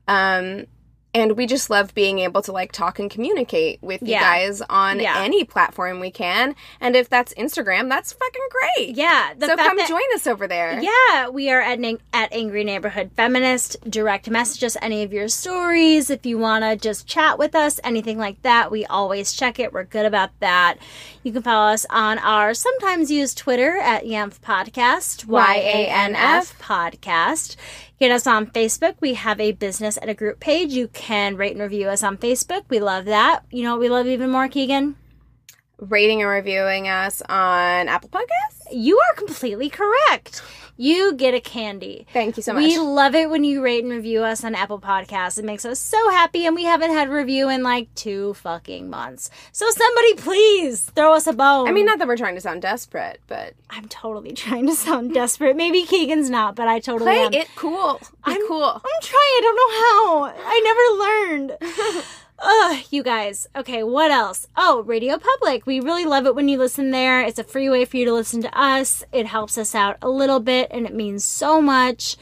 Um, and we just love being able to like talk and communicate with you guys on Yeah. any platform we can. And if that's Instagram, that's fucking great. Yeah, so come that- join us over there. Yeah, we are at, at Angry Neighborhood Feminist. Direct message us any of your stories. If you want to just chat with us, anything like that, we always check it. We're good about that. You can follow us on our sometimes used Twitter at YANF Podcast, Y A N F Podcast. Get us on Facebook. We have a business and a group page. You can rate and review us on Facebook. We love that. You know what we love even more, Keegan? rating and reviewing us on Apple Podcasts. You are completely correct. You get a candy. Thank you so much. We love it when you rate and review us on Apple Podcasts. It makes us so happy, and we haven't had a review in like two fucking months. So somebody please throw us a bone. I mean, not that we're trying to sound desperate, but I'm totally trying to sound desperate. Maybe Keegan's not, but I totally play am. it cool. Be I'm cool. I'm trying. I don't know how. I never learned. Ugh, you guys. Okay, what else? Oh, Radio Public. We really love it when you listen there. It's a free way for you to listen to us. It helps us out a little bit and it means so much.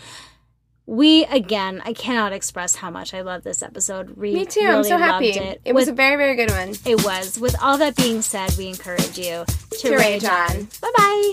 We again, I cannot express how much I love this episode. We Me too. Really I'm so happy. It. It was With- a very, very good one. it was. With all that being said, we encourage you to, To rage on. Bye bye.